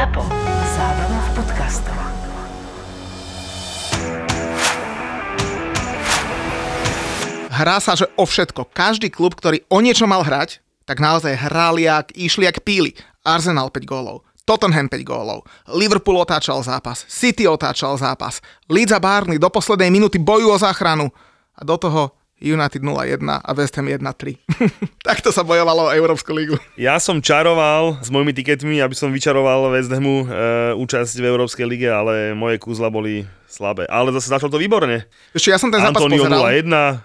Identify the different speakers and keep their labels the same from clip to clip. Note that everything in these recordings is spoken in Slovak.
Speaker 1: ZAPO. Zábrná v podcastov.
Speaker 2: hrá sa, že o všetko. Každý klub, ktorý o niečo mal hrať, tak naozaj hrali, jak, išli jak píli. Arsenal 5 gólov, Tottenham 5 gólov, Liverpool otáčal zápas, City otáčal zápas, Leeds a Barney do poslednej minúty bojujú o záchranu a do toho United 0-1 a West Ham 1-3. Takto sa bojovalo o Európsku lígu.
Speaker 3: Ja som čaroval s mojimi tiketmi, aby som vyčaroval West Hamu e, účasť v Európskej lige, ale moje kúzla boli slabé. Ale zase začalo to výborne.
Speaker 2: Ešte ja som ten zápas
Speaker 3: Antonio
Speaker 2: pozeral.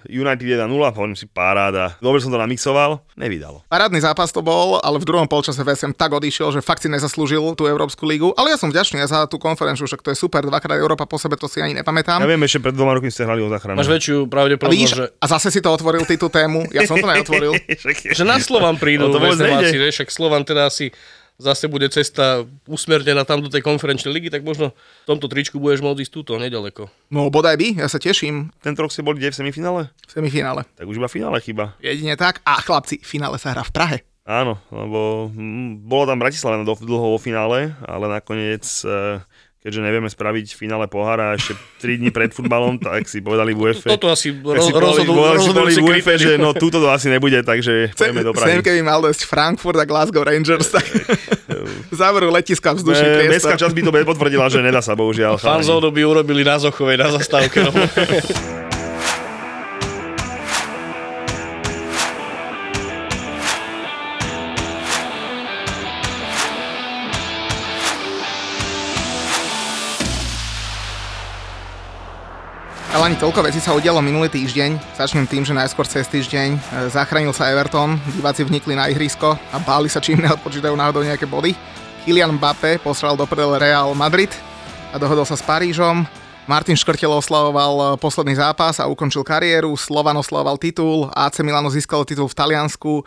Speaker 3: 0-1, United 1-0, hovorím si paráda. Dobre som to namixoval, nevydalo.
Speaker 2: Parádny zápas to bol, ale v druhom polčase Ham tak odišiel, že fakt si nezaslúžil tú Európsku lígu. Ale ja som vďačný za tú konferenciu, však to je super, dvakrát Európa po sebe, to si ani nepamätám.
Speaker 3: Ja viem, ešte pred dvoma rokmi ste hrali o záchranu.
Speaker 4: Máš väčšiu
Speaker 2: A
Speaker 4: pravdepodobnosť,
Speaker 2: vidíš,
Speaker 4: že,
Speaker 2: a zase si to otvoril, ty tú tému, ja som to neotvoril.
Speaker 4: že na Slovan prídu
Speaker 3: No to nejde.
Speaker 4: vieš, však Slovan teda asi zase bude cesta usmernená tam do tej konferenčnej ligy, tak možno v tomto tričku budeš môcť ísť túto, nedaleko.
Speaker 2: No bodaj by, ja sa teším
Speaker 3: Tento rok ste boli kde v semifinále?
Speaker 2: v semifinále.
Speaker 3: Tak už iba finále chyba.
Speaker 2: Jedine tak. A chlapci, finále sa hrá v Prahe.
Speaker 3: Áno, lebo mm, bolo tam Bratislava do, dlho vo finále, ale nakoniec, e, keďže nevieme spraviť finále pohára ešte 3 dní pred futbalom, tak si povedali v UEFA.
Speaker 4: Toto asi
Speaker 3: tak si
Speaker 4: roz,
Speaker 3: povedali,
Speaker 4: rozhodu,
Speaker 3: povedali si UEFA, že no túto to asi nebude, takže pojeme do
Speaker 2: Sem,
Speaker 3: Prahy.
Speaker 2: keby mal dosť Frankfurt a Glasgow Rangers, tak záveru letiska vzdušný priestor.
Speaker 3: Mestská časť by to potvrdila, že nedá sa, bohužiaľ.
Speaker 4: Fanzónu by urobili na Zochovej, na zastávke. No.
Speaker 2: Ale ani toľko vecí sa udialo minulý týždeň. Začnem tým, že najskôr cez týždeň e, zachránil sa Everton, diváci vnikli na ihrisko a báli sa, či im neodpočítajú náhodou nejaké body. Kylian Mbappé posral do prdele Real Madrid a dohodol sa s Parížom. Martin Škrtel oslavoval e, posledný zápas a ukončil kariéru, Slovan oslavoval titul, AC Milano získalo titul v Taliansku,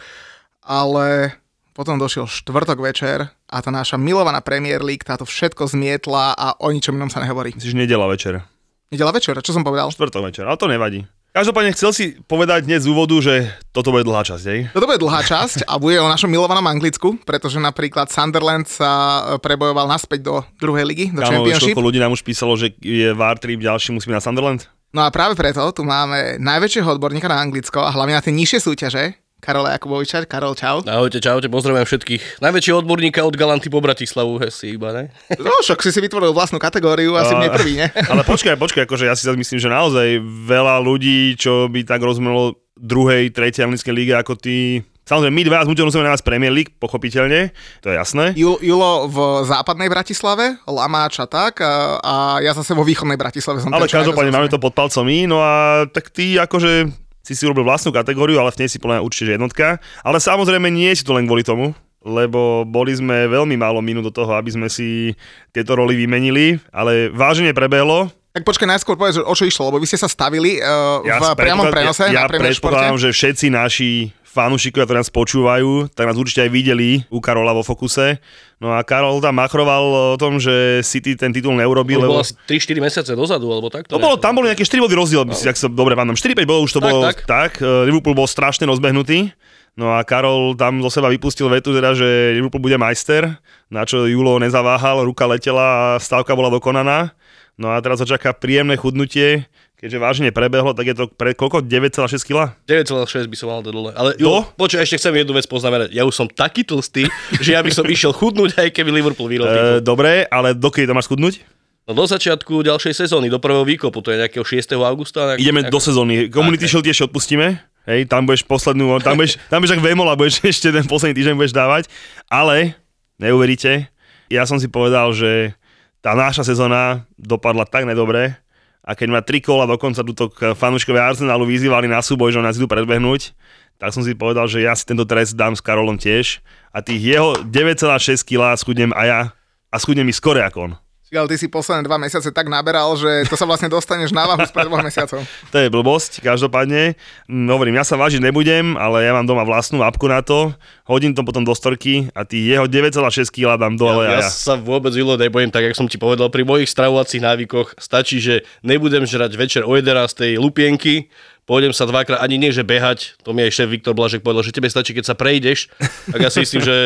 Speaker 2: ale potom došiel štvrtok večer a tá naša milovaná Premier League táto všetko zmietla a o ničom inom sa nehovorí.
Speaker 3: Myslíš, nedela večer.
Speaker 2: Nedela večer, čo som povedal?
Speaker 3: Štvrtok večer, ale to nevadí. Každopádne chcel si povedať hneď z úvodu, že toto bude dlhá časť, hej?
Speaker 2: Toto bude dlhá časť a bude o našom milovanom Anglicku, pretože napríklad Sunderland sa e, prebojoval naspäť do druhej ligy, do
Speaker 3: Kámo,
Speaker 2: Championship.
Speaker 3: koľko ľudí nám už písalo, že je VAR trip ďalší, musíme na Sunderland?
Speaker 2: No a práve preto tu máme najväčšieho odborníka na Anglicko a hlavne na tie nižšie súťaže, Karola Jakuboviča. Karol, čau.
Speaker 4: Ahojte, čaute, pozdravujem všetkých. Najväčšieho odborníka od Galanty po Bratislavu, hesi iba, ne?
Speaker 2: No, však si si vytvoril vlastnú kategóriu, asi mne prvý, ne?
Speaker 3: Ale počkaj, počkaj, akože ja si myslím, že naozaj veľa ľudí, čo by tak rozumelo druhej, tretej anglickej líge ako ty, Samozrejme, my dva s Muťom musíme na vás Premier League, pochopiteľne, to je jasné.
Speaker 2: Ju, Julo v západnej Bratislave, Lamáč a tak, a, a ja zase vo východnej Bratislave som
Speaker 3: Ale každopádne máme to pod palcom my, no a tak ty akože si si urobil vlastnú kategóriu, ale v nej si podľa mňa určite jednotka. Ale samozrejme nie si to len kvôli tomu, lebo boli sme veľmi málo minút do toho, aby sme si tieto roly vymenili, ale vážne prebehlo.
Speaker 2: Tak počkaj, najskôr povedz, o čo išlo, lebo vy ste sa stavili uh, v priamom prenose
Speaker 3: ja, ja
Speaker 2: na Športe.
Speaker 3: predpokladám, že všetci naši fanúšikovia, ktorí nás počúvajú, tak nás určite aj videli u Karola vo Fokuse. No a Karol tam machroval o tom, že City ten titul neurobil,
Speaker 4: To
Speaker 3: lebo...
Speaker 4: bolo asi 3-4 mesiace dozadu, alebo takto.
Speaker 3: To bolo, tam boli nejaké 4 body rozdiel, no. si, ak sa dobre pamätám. 4-5 bodov už to
Speaker 4: Tak,
Speaker 3: bolo
Speaker 4: tak.
Speaker 3: tak. eh, Liverpool bol strašne rozbehnutý. No a Karol tam zo seba vypustil vetu, teda, že Liverpool bude majster, na čo Julo nezaváhal, ruka letela a stávka bola dokonaná. No a teraz ho čaká príjemné chudnutie, keďže vážne prebehlo, tak je to pre koľko? 9,6 kg?
Speaker 4: 9,6 by som mal do dole. Ale jo, počuj, ešte chcem jednu vec poznamenať. Ja už som taký tlstý, že ja by som išiel chudnúť, aj keby Liverpool vyhral
Speaker 3: E, dobre, ale dokedy to máš chudnúť?
Speaker 4: No do začiatku ďalšej sezóny, do prvého výkopu, to je nejakého 6. augusta. Nejak,
Speaker 3: Ideme
Speaker 4: nejak,
Speaker 3: do sezóny. Community Shield tiež odpustíme. Hej, tam budeš poslednú, tam budeš, tam budeš ak Vemola, budeš ešte ten posledný týždeň budeš dávať. Ale, neuveríte, ja som si povedal, že tá naša sezóna dopadla tak nedobre a keď ma tri kola dokonca tuto fanúškovia Arsenalu vyzývali na súboj, že nás idú predbehnúť, tak som si povedal, že ja si tento trest dám s Karolom tiež a tých jeho 9,6 kg schudnem a ja a schudnem mi skore ako on.
Speaker 2: Ale ty si posledné dva mesiace tak naberal, že to sa vlastne dostaneš na váhu spred dvoch mesiacov.
Speaker 3: To je blbosť, každopádne. Mm, Hovorím, ja sa vážiť nebudem, ale ja mám doma vlastnú apku na to, hodím to potom do storky a tých jeho 9,6 kg dám dole
Speaker 4: ja,
Speaker 3: a
Speaker 4: ja
Speaker 3: ja.
Speaker 4: sa vôbec Julo nebojím, tak jak som ti povedal, pri mojich stravovacích návykoch stačí, že nebudem žrať večer o 11. lupienky, pôjdem sa dvakrát, ani nie, že behať, to mi aj šéf Viktor Blažek povedal, že tebe stačí, keď sa prejdeš, tak ja si myslím, že,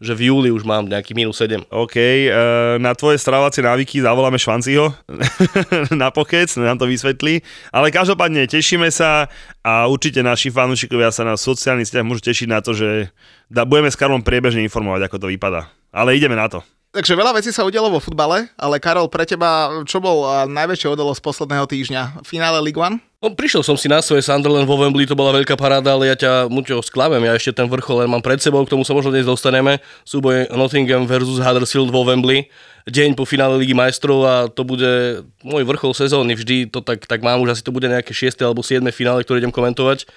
Speaker 4: že v júli už mám nejaký minus 7.
Speaker 3: OK, eh, na tvoje stravovacie návyky zavoláme Švanciho na pokec, nám to vysvetlí. Ale každopádne tešíme sa a určite naši fanúšikovia sa na sociálnych sieťach môžu tešiť na to, že budeme s Karlom priebežne informovať, ako to vypadá. Ale ideme na to.
Speaker 2: Takže veľa vecí sa udialo vo futbale, ale Karol, pre teba, čo bol najväčšie odolo z posledného týždňa? Finále League One?
Speaker 4: No, prišiel som si na svoje Sunderland vo Wembley, to bola veľká paráda, ale ja ťa muťo sklamem, ja ešte ten vrchol len mám pred sebou, k tomu sa možno dnes dostaneme. Súboj Nottingham versus Huddersfield vo Wembley, deň po finále Ligy majstrov a to bude môj vrchol sezóny, vždy to tak, tak mám, už asi to bude nejaké 6. alebo 7. finále, ktoré idem komentovať.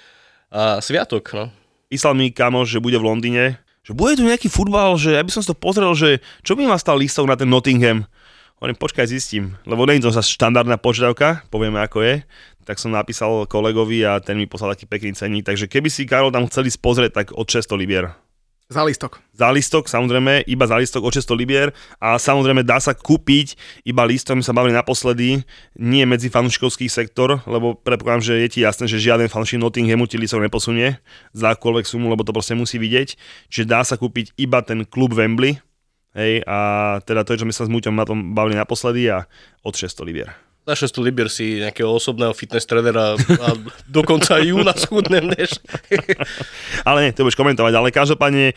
Speaker 4: A sviatok, no.
Speaker 3: Písal mi kamoš, že bude v Londýne, že bude tu nejaký futbal, že ja by som si to pozrel, že čo by ma stal listok na ten Nottingham. Hovorím, počkaj, zistím, lebo je to zase štandardná požiadavka, povieme ako je, tak som napísal kolegovi a ten mi poslal taký pekný ceník, takže keby si Karol tam chceli spozrieť, tak od 600 libier.
Speaker 2: Za listok.
Speaker 3: Za listok, samozrejme, iba za listok od 600 libier a samozrejme dá sa kúpiť iba listok, my sa bavili naposledy, nie medzi fanúšikovský sektor, lebo predpokladám, že je ti jasné, že žiaden fanúšik Nottinghamu ti listok neposunie za akúkoľvek sumu, lebo to proste musí vidieť. Čiže dá sa kúpiť iba ten klub Wembley, hej, a teda to je, čo my sa s Muťom na tom bavili naposledy a od 600 libier.
Speaker 4: Za 600 libier si nejakého osobného fitness tradera a do konca júna schudneš.
Speaker 3: ale nie, to budeš komentovať, ale každopádne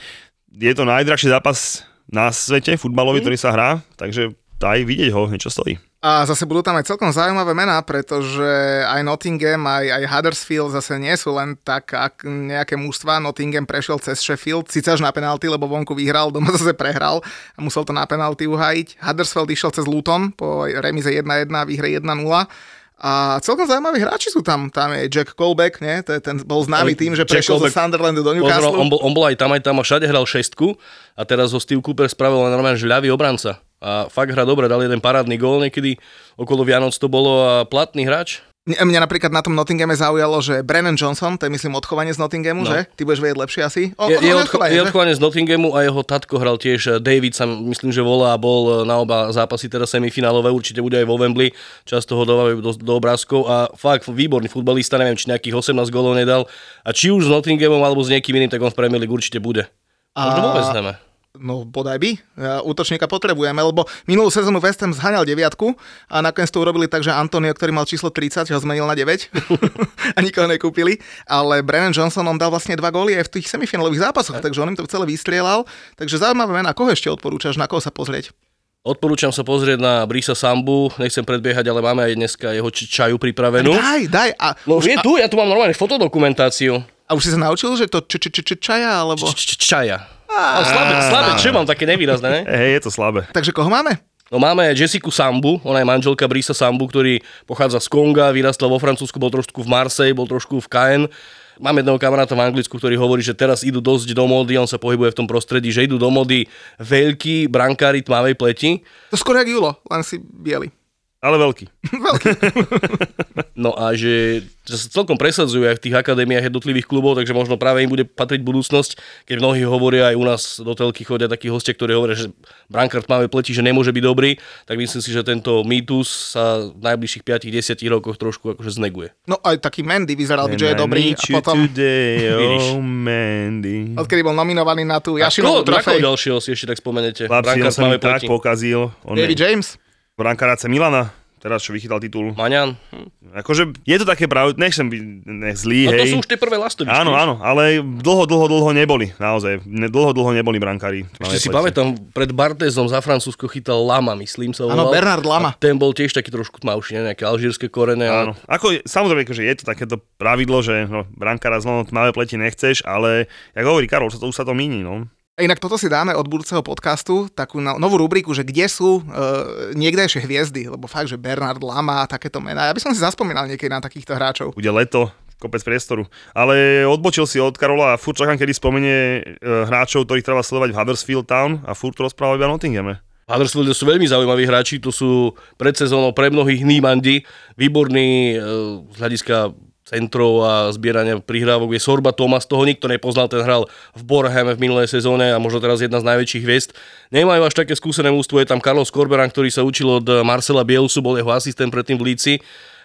Speaker 3: je to najdrahší zápas na svete futbalový, mm. ktorý sa hrá, takže aj vidieť ho, niečo stojí.
Speaker 2: A zase budú tam aj celkom zaujímavé mená, pretože aj Nottingham, aj, aj Huddersfield zase nie sú len tak ak nejaké mužstva. Nottingham prešiel cez Sheffield, síce až na penalty, lebo vonku vyhral, doma zase prehral a musel to na penalty uhajiť. Huddersfield išiel cez Luton po remize 1-1 a výhre 1-0. A celkom zaujímaví hráči sú tam. Tam je Jack Colbeck, nie? To je ten bol známy tým, že prešiel zo Sunderlandu do Newcastle.
Speaker 4: Pozor, on, bol, on bol aj tam, aj tam a všade hral šestku a teraz ho Steve Cooper spravil len normálne žľavý obranca. A fakt hra dobre, dal jeden parádny gól niekedy, okolo Vianoc to bolo a platný hráč.
Speaker 2: Mňa napríklad na tom Nottinghame zaujalo, že Brennan Johnson, to je myslím odchovanie z Nottinghamu, no. že? Ty budeš vedieť lepšie asi?
Speaker 4: O, je, je, odcho- je odchovanie z Nottinghamu a jeho tatko hral tiež. David sa myslím, že volá a bol na oba zápasy teda semifinálové, určite bude aj vo Wembley. Často ho dávajú do, do obrázkov a fakt výborný futbalista, neviem, či nejakých 18 golov nedal. A či už s Nottinghamom alebo s niekým iným, tak on v Premier League určite bude. Možno a... vôbec
Speaker 2: No bodaj by, útočníka potrebujeme, lebo minulú sezónu West Ham zhaňal deviatku a nakoniec to urobili tak, že Antonio, ktorý mal číslo 30, ho zmenil na 9 a nikoho nekúpili, ale Brennan Johnson on dal vlastne dva góly aj v tých semifinálových zápasoch, takže on im to celé vystrielal, takže zaujímavé na koho ešte odporúčaš, na koho sa pozrieť?
Speaker 4: Odporúčam sa pozrieť na Brisa Sambu, nechcem predbiehať, ale máme aj dneska jeho čaju pripravenú.
Speaker 2: Daj, daj. A,
Speaker 4: no už je tu, ja tu mám normálne fotodokumentáciu.
Speaker 2: A už si sa naučil, že to čaja, alebo...
Speaker 4: Čaja. Slabé, slabé, čo mám také nevýrazné, ne?
Speaker 3: Hej, je to slabé.
Speaker 2: Takže koho máme?
Speaker 4: No máme Jessiku Sambu, ona je manželka Brisa Sambu, ktorý pochádza z Konga, vyrastal vo Francúzsku, bol trošku v Marseille, bol trošku v Caen. Máme jedného kamaráta v Anglicku, ktorý hovorí, že teraz idú dosť do mody, on sa pohybuje v tom prostredí, že idú do mody veľkí brankári tmavej pleti.
Speaker 2: To skoro jak Julo, len si biely.
Speaker 3: Ale veľký.
Speaker 2: veľký.
Speaker 4: no a že, že sa celkom presadzujú aj v tých akadémiách jednotlivých klubov, takže možno práve im bude patriť budúcnosť, keď mnohí hovoria aj u nás do telky chodia takí hostia, ktorí hovoria, že brankár máme pleti, že nemôže byť dobrý, tak myslím si, že tento mýtus sa v najbližších 5-10 rokoch trošku akože zneguje.
Speaker 2: No aj taký Mandy vyzeral byť, že je dobrý. A potom...
Speaker 3: Today, oh Mandy.
Speaker 2: Odkedy bol nominovaný na tú Jašinovú trofej.
Speaker 4: ďalšieho si ešte tak spomenete?
Speaker 3: Chlapci, ja som tak pokazil.
Speaker 2: David James?
Speaker 3: Brankárace Milana, teraz čo vychytal titul.
Speaker 4: Maňan. Hm.
Speaker 3: Akože je to také pravda, nechcem byť nech zlý,
Speaker 4: no to
Speaker 3: hej.
Speaker 4: sú už tie prvé lastovičky.
Speaker 3: Áno, áno, ale dlho, dlho, dlho neboli, naozaj. Dlho, dlho neboli brankári.
Speaker 4: Ešte si pamätám, pred Bartezom za Francúzsko chytal Lama, myslím sa.
Speaker 2: Áno, Bernard Lama.
Speaker 4: A ten bol tiež taký trošku tmavší, ne? nejaké alžírske korene.
Speaker 3: Áno, ale... ako, samozrejme, že je to takéto pravidlo, že no, brankára z tmavé pleti nechceš, ale, jak hovorí Karol, to už sa to míni, no.
Speaker 2: Inak toto si dáme od budúceho podcastu, takú novú rubriku, že kde sú e, niekdejšie hviezdy, lebo fakt, že Bernard Lama a takéto mená. Ja by som si zaspomínal niekedy na takýchto hráčov.
Speaker 3: Bude leto, kopec priestoru. Ale odbočil si od Karola a furt čakám, kedy spomenie e, hráčov, ktorých treba sledovať v Huddersfield Town a furt rozpráva iba Nottinghame.
Speaker 4: Huddersfield sú veľmi zaujímaví hráči, to sú pred sezónou pre mnohých Nýmandi, výborní e, z hľadiska centrov a zbierania prihrávok je Sorba Thomas, toho nikto nepoznal, ten hral v Borhame v minulej sezóne a možno teraz jedna z najväčších hviezd. Nemajú až také skúsené mústvo, je tam Carlos Corberan, ktorý sa učil od Marcela Bielsu, bol jeho asistent predtým v Líci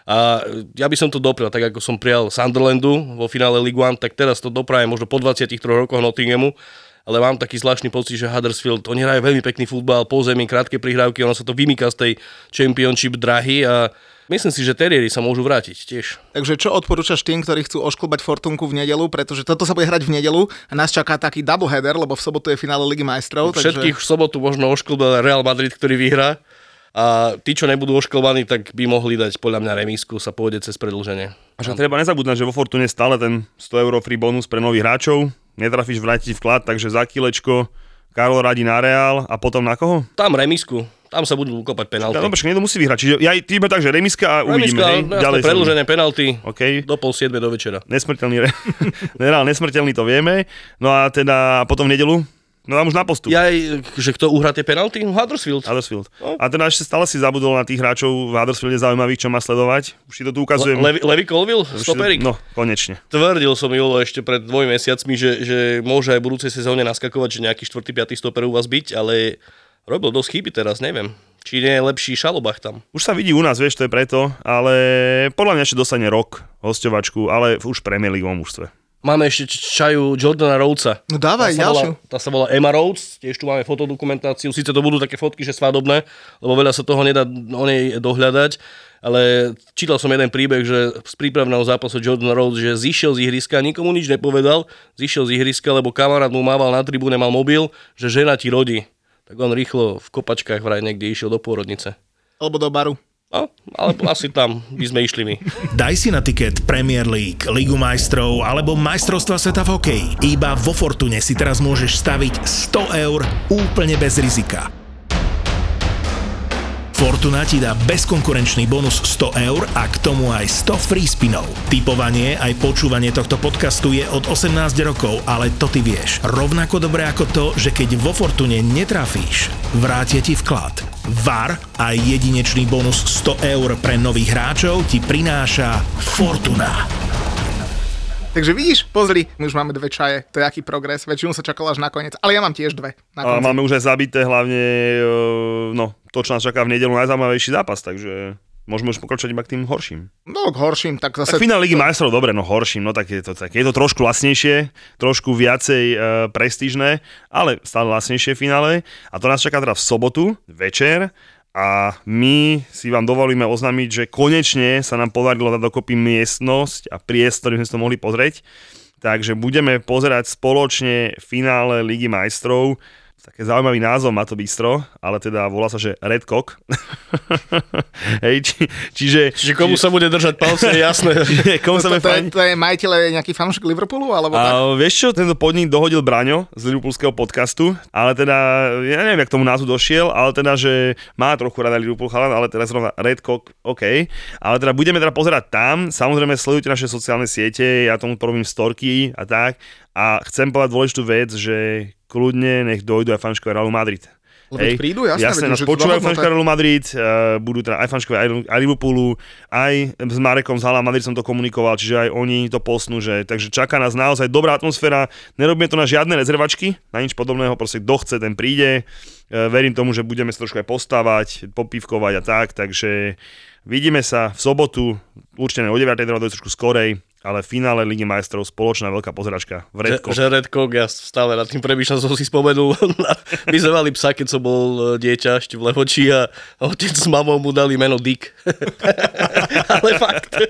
Speaker 4: A ja by som to doprial, tak ako som prijal Sunderlandu vo finále League One, tak teraz to doprajem možno po 23 rokoch Nottinghamu ale mám taký zvláštny pocit, že Huddersfield, oni hrajú veľmi pekný futbal, po zemi, krátke prihrávky, ono sa to vymýka z tej championship drahy a myslím si, že Terrieri sa môžu vrátiť tiež.
Speaker 2: Takže čo odporúčaš tým, ktorí chcú ošklbať Fortunku v nedelu, pretože toto sa bude hrať v nedelu a nás čaká taký doubleheader, lebo v sobotu je finále Ligy majstrov.
Speaker 4: Všetkých v sobotu možno ošklbať Real Madrid, ktorý vyhrá. A tí, čo nebudú ošklbaní, tak by mohli dať podľa mňa remísku, sa pôjde cez predlženie.
Speaker 3: A že treba nezabúdať, že vo Fortune stále ten 100 euro free bonus pre nových hráčov, netrafíš vrátiť vklad, takže za kilečko Karol radí na Real a potom na koho?
Speaker 4: Tam remisku. Tam sa budú kopať penalty.
Speaker 3: No, počkaj, niekto musí vyhrať. Čiže ja týme tak, že remiska a uvidíme.
Speaker 4: Remiska,
Speaker 3: hej? Ďalej
Speaker 4: predĺžené penalty
Speaker 3: OK.
Speaker 4: do pol siedme do večera.
Speaker 3: Nesmrteľný, re... Nesmrteľný to vieme. No a teda potom v nedelu? No tam už na postup.
Speaker 4: Ja, že kto uhrá tie penalty? No, Huddersfield.
Speaker 3: Huddersfield.
Speaker 4: No.
Speaker 3: A teda ešte stále si zabudol na tých hráčov v Huddersfielde zaujímavých, čo má sledovať. Už ti to tu ukazujem.
Speaker 4: Le- Levi, Levi Colville, stoperik.
Speaker 3: No, konečne.
Speaker 4: Tvrdil som Julo ešte pred dvoj mesiacmi, že, že môže aj v budúcej sezóne naskakovať, že nejaký 4. 5. stoper u vás byť, ale robil dosť chyby teraz, neviem. Či nie je lepší šalobach tam.
Speaker 3: Už sa vidí u nás, vieš, to je preto, ale podľa mňa ešte dostane rok hostovačku, ale už Premier League mužstve.
Speaker 4: Máme ešte čaju Jordana Rhodesa.
Speaker 2: No dávaj,
Speaker 4: tá sa volá,
Speaker 2: ďalšiu.
Speaker 4: tá sa volá Emma Rhodes, tiež tu máme fotodokumentáciu, síce to budú také fotky, že svadobné, lebo veľa sa toho nedá o nej dohľadať, ale čítal som jeden príbeh, že z prípravného zápasu Jordan Rhodes, že zišiel z ihriska, nikomu nič nepovedal, zišiel z ihriska, lebo kamarát mu mával na tribúne, mal mobil, že žena ti rodí. Tak on rýchlo v kopačkách vraj niekde išiel do pôrodnice.
Speaker 2: Alebo do baru.
Speaker 4: No, ale asi tam by sme išli my.
Speaker 5: Daj si na tiket Premier League, Ligu majstrov alebo majstrovstva sveta v hokeji. Iba vo Fortune si teraz môžeš staviť 100 eur úplne bez rizika. Fortuna ti dá bezkonkurenčný bonus 100 eur a k tomu aj 100 free spinov. Typovanie aj počúvanie tohto podcastu je od 18 rokov, ale to ty vieš. Rovnako dobre ako to, že keď vo Fortune netrafíš, vrátia ti vklad. VAR a jedinečný bonus 100 eur pre nových hráčov ti prináša Fortuna.
Speaker 2: Takže vidíš, pozri, my už máme dve čaje, to je aký progres, väčšinu sa čakalo až nakoniec, ale ja mám tiež dve. Na
Speaker 3: A
Speaker 2: konci.
Speaker 3: máme už aj zabité hlavne e, no, to, čo nás čaká v nedelu, najzaujímavejší zápas, takže môžeme už pokračovať iba k tým horším.
Speaker 2: No k horším, tak zase...
Speaker 3: Tak finál Ligy majstrov, dobre, no horším, no tak je to, tak je to trošku lacnejšie, trošku viacej e, prestížne, ale stále lacnejšie finále. A to nás čaká teda v sobotu, večer, a my si vám dovolíme oznámiť, že konečne sa nám podarilo dať dokopy miestnosť a priestor, kde sme si to mohli pozrieť. Takže budeme pozerať spoločne finále Ligy majstrov. Také zaujímavý názov má to bistro, ale teda volá sa, že Red Cock. Hej, či, čiže...
Speaker 4: Čiže komu sa bude držať palce, je jasné.
Speaker 3: čiže komu sa
Speaker 2: to, to, je, to je majiteľ je nejaký fanúšik Liverpoolu, alebo tak?
Speaker 3: A vieš čo, tento podnik dohodil Braňo z Liverpoolského podcastu, ale teda, ja neviem, jak tomu názvu došiel, ale teda, že má trochu rada Liverpool chalan, ale teda zrovna Red Cock, OK. Ale teda budeme teda pozerať tam, samozrejme sledujte naše sociálne siete, ja tomu porobím storky a tak. A chcem povedať dôležitú vec, že kľudne nech dojdu aj fanškové Realu Madrid.
Speaker 2: Lebo veď prídu, jasné,
Speaker 3: jasné nás počúvajú fanškové Realu Madrid, uh, budú teda aj fanškové aj, aj Liverpoolu, aj s Marekom z Hala Madrid som to komunikoval, čiže aj oni to posnú, že, takže čaká nás naozaj dobrá atmosféra, nerobíme to na žiadne rezervačky, na nič podobného, proste kto chce, ten príde, uh, verím tomu, že budeme sa trošku aj postávať, popívkovať a tak, takže vidíme sa v sobotu, určite o 9. teda trošku skorej, ale v finále Ligy majstrov spoločná veľká pozeračka v
Speaker 4: Že,
Speaker 3: Redko.
Speaker 4: že Red Cock, ja stále nad tým premýšľam, som si spomenul. My sme mali psa, keď som bol e, dieťa ešte v Lehoči a otec s mamou mu dali meno Dick. Ale fakt.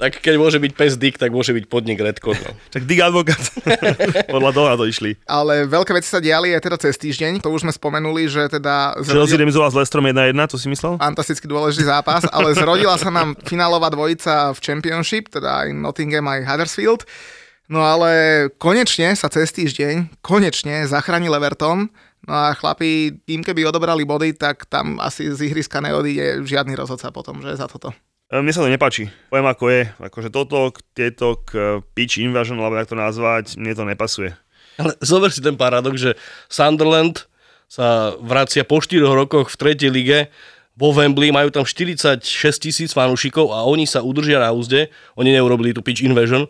Speaker 4: Tak keď môže byť pes Dick, tak môže byť podnik Red Cock. No.
Speaker 3: Tak Dick Advocát, podľa toho na to išli.
Speaker 2: Ale veľké veci sa diali aj teda cez týždeň, to už sme spomenuli, že teda...
Speaker 3: Chelsea remizoval s Leicesterom 1-1, to si myslel?
Speaker 2: fantasticky dôležitý zápas, ale zrodila sa nám finálová dvojica v Championship, teda aj Nottingham, aj Huddersfield. No ale konečne sa cez týždeň, konečne zachránil Everton. No a chlapi, tým keby odobrali body, tak tam asi z ihriska neodíde žiadny rozhodca potom, že za toto.
Speaker 3: E, Mne sa to nepáči. Poviem ako je. Akože toto, tieto k e, pitch invasion, alebo jak to nazvať, mne to nepasuje.
Speaker 4: Ale zober si ten paradox, že Sunderland sa vracia po 4 rokoch v tretej lige vo Wembley, majú tam 46 tisíc fanúšikov a oni sa udržia na úzde, oni neurobili tú pitch invasion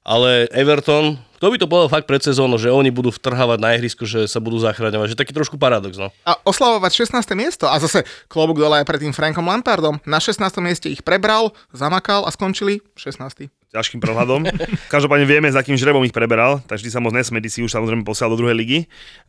Speaker 4: Ale Everton, kto by to povedal fakt pred sezónou, že oni budú vtrhávať na ihrisko, že sa budú zachraňovať, že taký trošku paradox, no.
Speaker 2: A oslavovať 16. miesto. A zase klobúk dole aj pred tým Frankom Lampardom. Na 16. mieste ich prebral, zamakal a skončili 16.
Speaker 3: ťažkým prehľadom. Každopádne vieme, s akým žrebom ich preberal, takže ty sa moc nesmedi, si už samozrejme posiel do druhej ligy.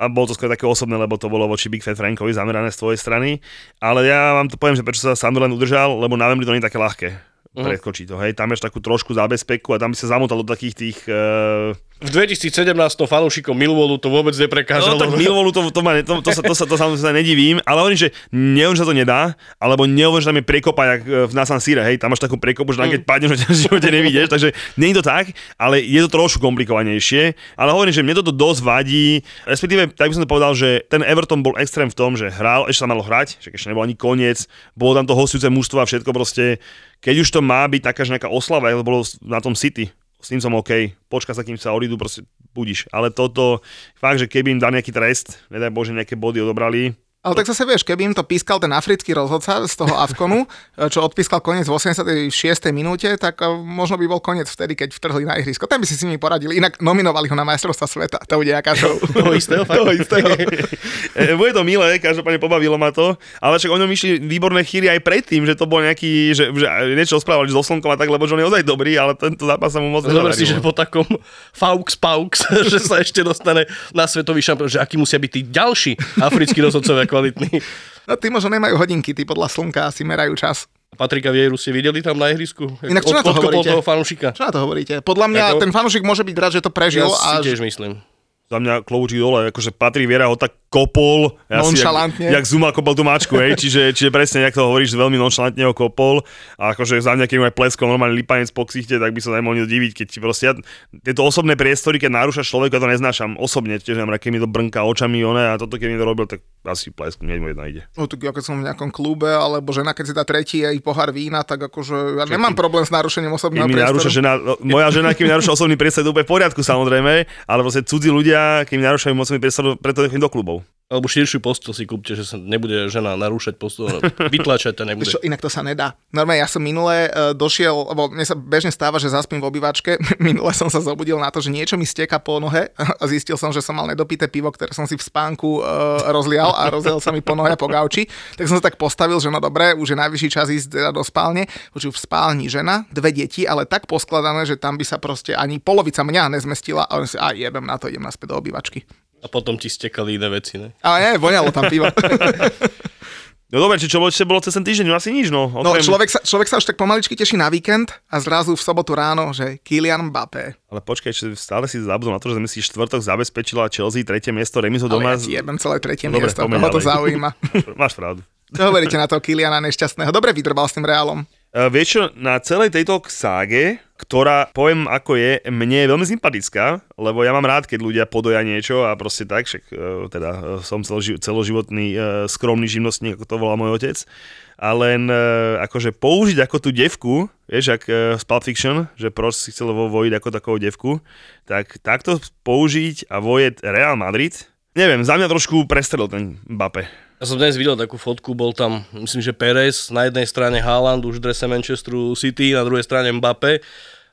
Speaker 3: A bolo to skôr také osobné, lebo to bolo voči Big Fat Frankovi zamerané z tvojej strany. Ale ja vám to poviem, že prečo sa Sunderland udržal, lebo na to nie je také ľahké predkočiť to, hej. Tam máš takú trošku zábezpeku a tam by sa zamotalo do takých tých... Uh...
Speaker 4: V 2017 fanúšikom Millwallu to vôbec neprekážalo.
Speaker 3: No tak Millwallu to, to, ma, to, to, sa, to, sa, to, sa, to sa nedivím, ale hovorím, že nehovorím, že sa to nedá, alebo nehovorím, že tam je prekopa, jak v Nasan Sire, hej, tam máš takú prekopu, že tam keď padneš, že v živote nevidíš, takže nie je to tak, ale je to trošku komplikovanejšie, ale hovorím, že mne toto dosť vadí, respektíve, tak by som to povedal, že ten Everton bol extrém v tom, že hral, ešte sa malo hrať, že ešte nebol ani koniec, bolo tam to hostujúce mužstvo a všetko proste, keď už to má byť taká nejaká oslava, ako bolo na tom City, s tým som OK, počka sa, kým sa odídu, proste budíš. Ale toto, fakt, že keby im dal nejaký trest, nedaj Bože, nejaké body odobrali,
Speaker 2: ale tak zase vieš, keby im to pískal ten africký rozhodca z toho Avkonu, čo odpískal koniec v 86. minúte, tak eh, možno by bol koniec vtedy, keď vtrhli na ihrisko. Tam by si s nimi poradili, inak nominovali ho na majstrovstva sveta. To bude aká show.
Speaker 4: Toho istého, fakt.
Speaker 2: Toho istého.
Speaker 3: E, Bude to milé, každopádne pobavilo ma to, ale však o ňom išli výborné chýry aj predtým, že to bol nejaký, že, že niečo správali so slnkom a tak, lebo že on je ozaj dobrý, ale tento zápas sa mu moc
Speaker 4: Zober si, že po takom Faux Paux, že sa ešte dostane na svetový šampión, že akí musia byť tí ďalší africkí rozhodcovia kvalitní.
Speaker 2: No tí možno nemajú hodinky, tí podľa slnka asi merajú čas.
Speaker 4: Patrika Vieru ste videli tam na ihrisku?
Speaker 2: Inak čo na to hovoríte?
Speaker 4: toho fanúšika.
Speaker 2: Čo na to hovoríte? Podľa mňa
Speaker 4: Ako-
Speaker 2: ten fanúšik môže byť rád, že to prežil
Speaker 4: Ja
Speaker 2: a
Speaker 4: si tiež myslím.
Speaker 3: Za mňa klobúčik dole, akože Patrik Viera ho tak kopol. si
Speaker 2: Nonšalantne.
Speaker 3: Jak, jak Zuma kopol tú mačku, hej, čiže, čiže presne, jak to hovoríš, veľmi nonšalantne ho kopol. A akože za mňa, keď mu aj pleskol normálny lipanec po ksichte, tak by sa nemohol diviť, keď ti proste, ja, tieto osobné priestory, keď narúšaš človeka, to neznášam osobne, tiež neviem, keď mi to brnká očami, one, a toto keď mi to robil, tak asi plesk, mne mu jedna ide.
Speaker 2: No tak ja keď som v nejakom klube, alebo žena keď si dá tretí aj pohár vína, tak akože ja nemám problém s narušením osobného
Speaker 3: narúša
Speaker 2: priestoru.
Speaker 3: žena, moja žena, keď mi narúša osobný priestor, to úplne v poriadku samozrejme, ale proste cudzí ľudia, keď mi narúšajú osobný priestor, preto chodím do klubov.
Speaker 4: Alebo širšiu postel si kúpte, že sa nebude žena narúšať postel, vytlačať to nebude.
Speaker 2: Čo, inak to sa nedá. Normálne, ja som minule uh, došiel, lebo mne sa bežne stáva, že zaspím v obývačke. minule som sa zobudil na to, že niečo mi steka po nohe a zistil som, že som mal nedopité pivo, ktoré som si v spánku uh, rozlial a rozlial sa mi po nohe po gauči. Tak som sa tak postavil, že no dobre, už je najvyšší čas ísť teda do spálne. Už v spálni žena, dve deti, ale tak poskladané, že tam by sa proste ani polovica mňa nezmestila a on si, a jebem na to, idem naspäť do obývačky.
Speaker 4: A potom ti stekali iné veci, ne?
Speaker 2: Ale nie, voňalo tam pivo.
Speaker 3: No dobre, či čo čo bolo cez ten týždeň, no asi nič, no.
Speaker 2: No,
Speaker 3: Okrem-
Speaker 2: človek sa, človek sa už tak pomaličky teší na víkend a zrazu v sobotu ráno, že Kylian Mbappé.
Speaker 3: Ale počkaj, ešte stále si zabudol na to, že sme si štvrtok zabezpečila Chelsea tretie miesto remizu
Speaker 2: Ale
Speaker 3: doma.
Speaker 2: ja ti jebem celé tretie
Speaker 3: Dobre,
Speaker 2: miesto, koho to zaujíma.
Speaker 3: Máš pravdu.
Speaker 2: Čo hovoríte na toho Kyliana nešťastného? Dobre vytrbal s tým Reálom.
Speaker 3: Uh, vieš čo, na celej tejto ságe, ktorá, poviem ako je, mne je veľmi sympatická, lebo ja mám rád, keď ľudia podoja niečo a proste tak, však uh, teda uh, som celoži- celoživotný skromný živnostník, ako to volá môj otec, a len akože použiť ako tú devku, vieš, ak z Pulp Fiction, že proč si chcel vo vojiť ako takovou devku, tak takto použiť a vojeť Real Madrid, neviem, za mňa trošku prestrelil ten Mbappe.
Speaker 4: Ja som dnes videl takú fotku, bol tam, myslím, že Perez, na jednej strane Haaland už v drese Manchesteru City, na druhej strane Mbappé.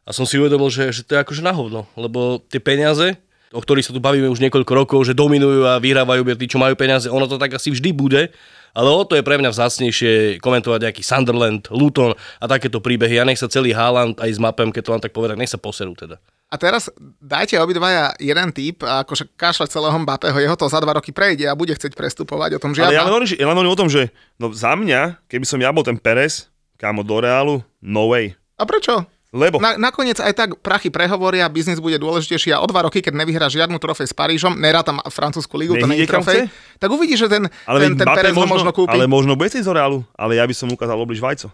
Speaker 4: A som si uvedomil, že, že to je akože na lebo tie peniaze, o ktorých sa tu bavíme už niekoľko rokov, že dominujú a vyhrávajú tí, čo majú peniaze, ono to tak asi vždy bude, ale o to je pre mňa vzácnejšie komentovať nejaký Sunderland, Luton a takéto príbehy. A nech sa celý Haaland aj s mapem, keď to mám tak povedať, nech sa poserú teda.
Speaker 2: A teraz dajte obidvaja jeden typ akože kašľať celého Mbappého, jeho to za dva roky prejde a bude chcieť prestupovať o tom
Speaker 3: Ale ja len
Speaker 2: žiadna.
Speaker 3: hovorím, ja len hovorím o tom, že no za mňa, keby som ja bol ten Perez, kámo do Reálu, no way.
Speaker 2: A prečo?
Speaker 3: Lebo
Speaker 2: Na, nakoniec aj tak prachy prehovoria, biznis bude dôležitejší a o dva roky, keď nevyhrá žiadnu trofej s Parížom, nerátam francúzsku ligu, to nie je trofej, tak uvidíš, že ten,
Speaker 3: ale
Speaker 2: ten, ten Perez ho možno kúpi.
Speaker 3: ale možno bude chcieť do Reálu, ale ja by som ukázal obliž vajco.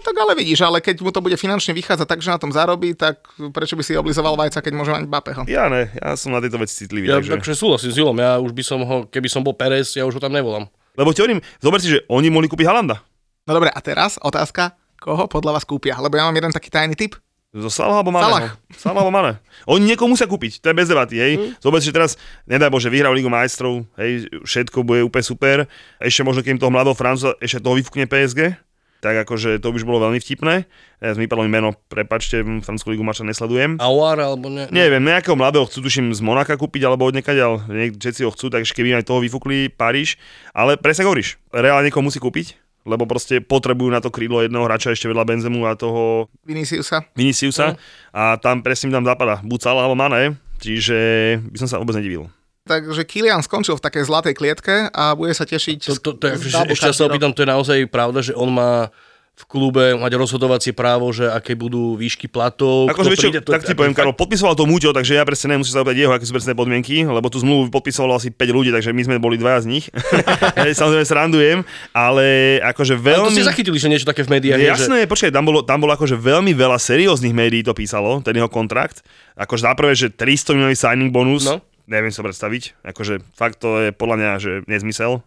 Speaker 2: Tak ale vidíš, ale keď mu to bude finančne vychádzať tak, že na tom zarobí, tak prečo by si oblizoval vajca, keď môže mať Mbappého?
Speaker 3: Ja ne, ja som na tieto veci citlivý.
Speaker 4: Ja
Speaker 3: takže...
Speaker 4: takže súhlasím s Julom, ja už by som ho, keby som bol Perez, ja už ho tam nevolám.
Speaker 3: Lebo ti hovorím, zober si, že oni mohli kúpiť Halanda.
Speaker 2: No dobre, a teraz otázka, koho podľa vás kúpia? Lebo ja mám jeden taký tajný tip.
Speaker 3: Zo Salah alebo Maného.
Speaker 2: Salah.
Speaker 3: Salah alebo Mane. Oni niekoho musia kúpiť, to je bez debaty, hej. Mm. Zober si, že teraz, nedaj Bože, vyhral Ligu majstrov, hej, všetko bude úplne super. Ešte možno, keď im toho mladého Francúza ešte toho vyfúkne PSG. Tak akože to by už bolo veľmi vtipné. Ja mi vypadlo mi meno, prepačte, francúzsku ligu mača nesledujem.
Speaker 4: Auar alebo ne?
Speaker 3: Neviem, nejakého mladého chcú tuším z Monaka kúpiť alebo od ale niek- všetci ho chcú, takže keby aj toho vyfúkli Paríž. Ale presne hovoríš, reálne niekoho musí kúpiť, lebo proste potrebujú na to krídlo jedného hráča ešte vedľa Benzemu a toho
Speaker 2: Viniciusa.
Speaker 3: Viniciusa a tam presne mi tam zapadá buď Salah alebo Mane, čiže by som sa vôbec nedivil.
Speaker 2: Takže Kilian skončil v takej zlatej klietke a bude sa tešiť...
Speaker 4: To, to, to, to,
Speaker 2: z
Speaker 4: ešte sa opýtam, to je naozaj pravda, že on má v klube mať rozhodovacie právo, že aké budú výšky platov.
Speaker 3: Vieš čo,
Speaker 4: príde, to-
Speaker 3: tak ti poviem, Karol, podpisoval to Múťo, takže ja presne nemusím sa opýtať jeho, aké sú presné podmienky, lebo tú zmluvu podpisovalo asi 5 ľudí, takže my sme boli dvaja z nich. Samozrejme srandujem, ale akože
Speaker 4: Ale to
Speaker 3: veľmi...
Speaker 4: ste zachytili, že niečo také v médiách je, že...
Speaker 3: Jasné, počkaj, tam bolo, tam bolo akože veľmi veľa serióznych médií to písalo, ten jeho kontrakt. Akože za prvé, že 300 miliónový signing bonus,
Speaker 4: No.
Speaker 3: Neviem sa predstaviť. Akože fakt to je podľa mňa, že nezmysel.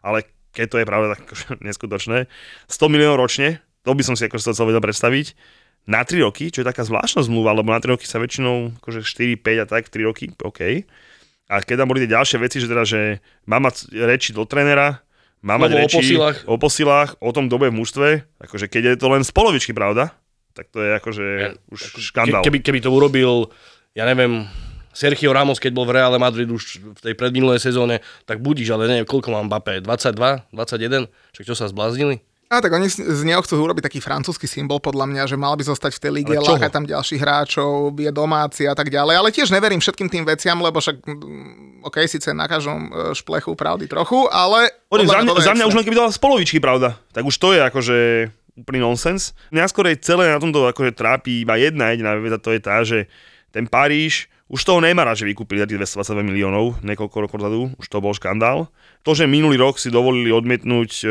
Speaker 3: Ale keď to je pravda, tak akože neskutočné. 100 miliónov ročne, to by som si akože chcel vedel predstaviť. Na 3 roky, čo je taká zvláštna zmluva, lebo na 3 roky sa väčšinou akože 4, 5 a tak, 3 roky, OK. A keď tam boli tie ďalšie veci, že teda, že má mať reči do trénera, má mať
Speaker 4: Alebo o
Speaker 3: reči
Speaker 4: posilách.
Speaker 3: o posilách, o tom, bude v mužstve, akože keď je to len z polovičky, pravda, tak to je akože už škandál.
Speaker 4: Ke, keby, keby to urobil, ja neviem, Sergio Ramos, keď bol v Reále Madrid už v tej predminulej sezóne, tak budíš, ale neviem, koľko mám Mbappé, 22, 21? Však čo sa zbláznili?
Speaker 2: A tak oni z neho chcú urobiť taký francúzsky symbol, podľa mňa, že mal by zostať v tej lige, lákať tam ďalších hráčov, je domáci a tak ďalej. Ale tiež neverím všetkým tým veciam, lebo však, mm, OK, síce na každom e, šplechu pravdy trochu, ale... Podľa
Speaker 3: za, mňa, za mňa už len keby dala z polovičky, pravda. Tak už to je akože úplný nonsens. Mňa skorej celé na tomto akože trápi iba jedna jediná vec a to je tá, že ten Paríž, už toho Neymara, že vykúpili za tých 222 miliónov, niekoľko rokov dozadu, už to bol škandál. To, že minulý rok si dovolili odmietnúť e,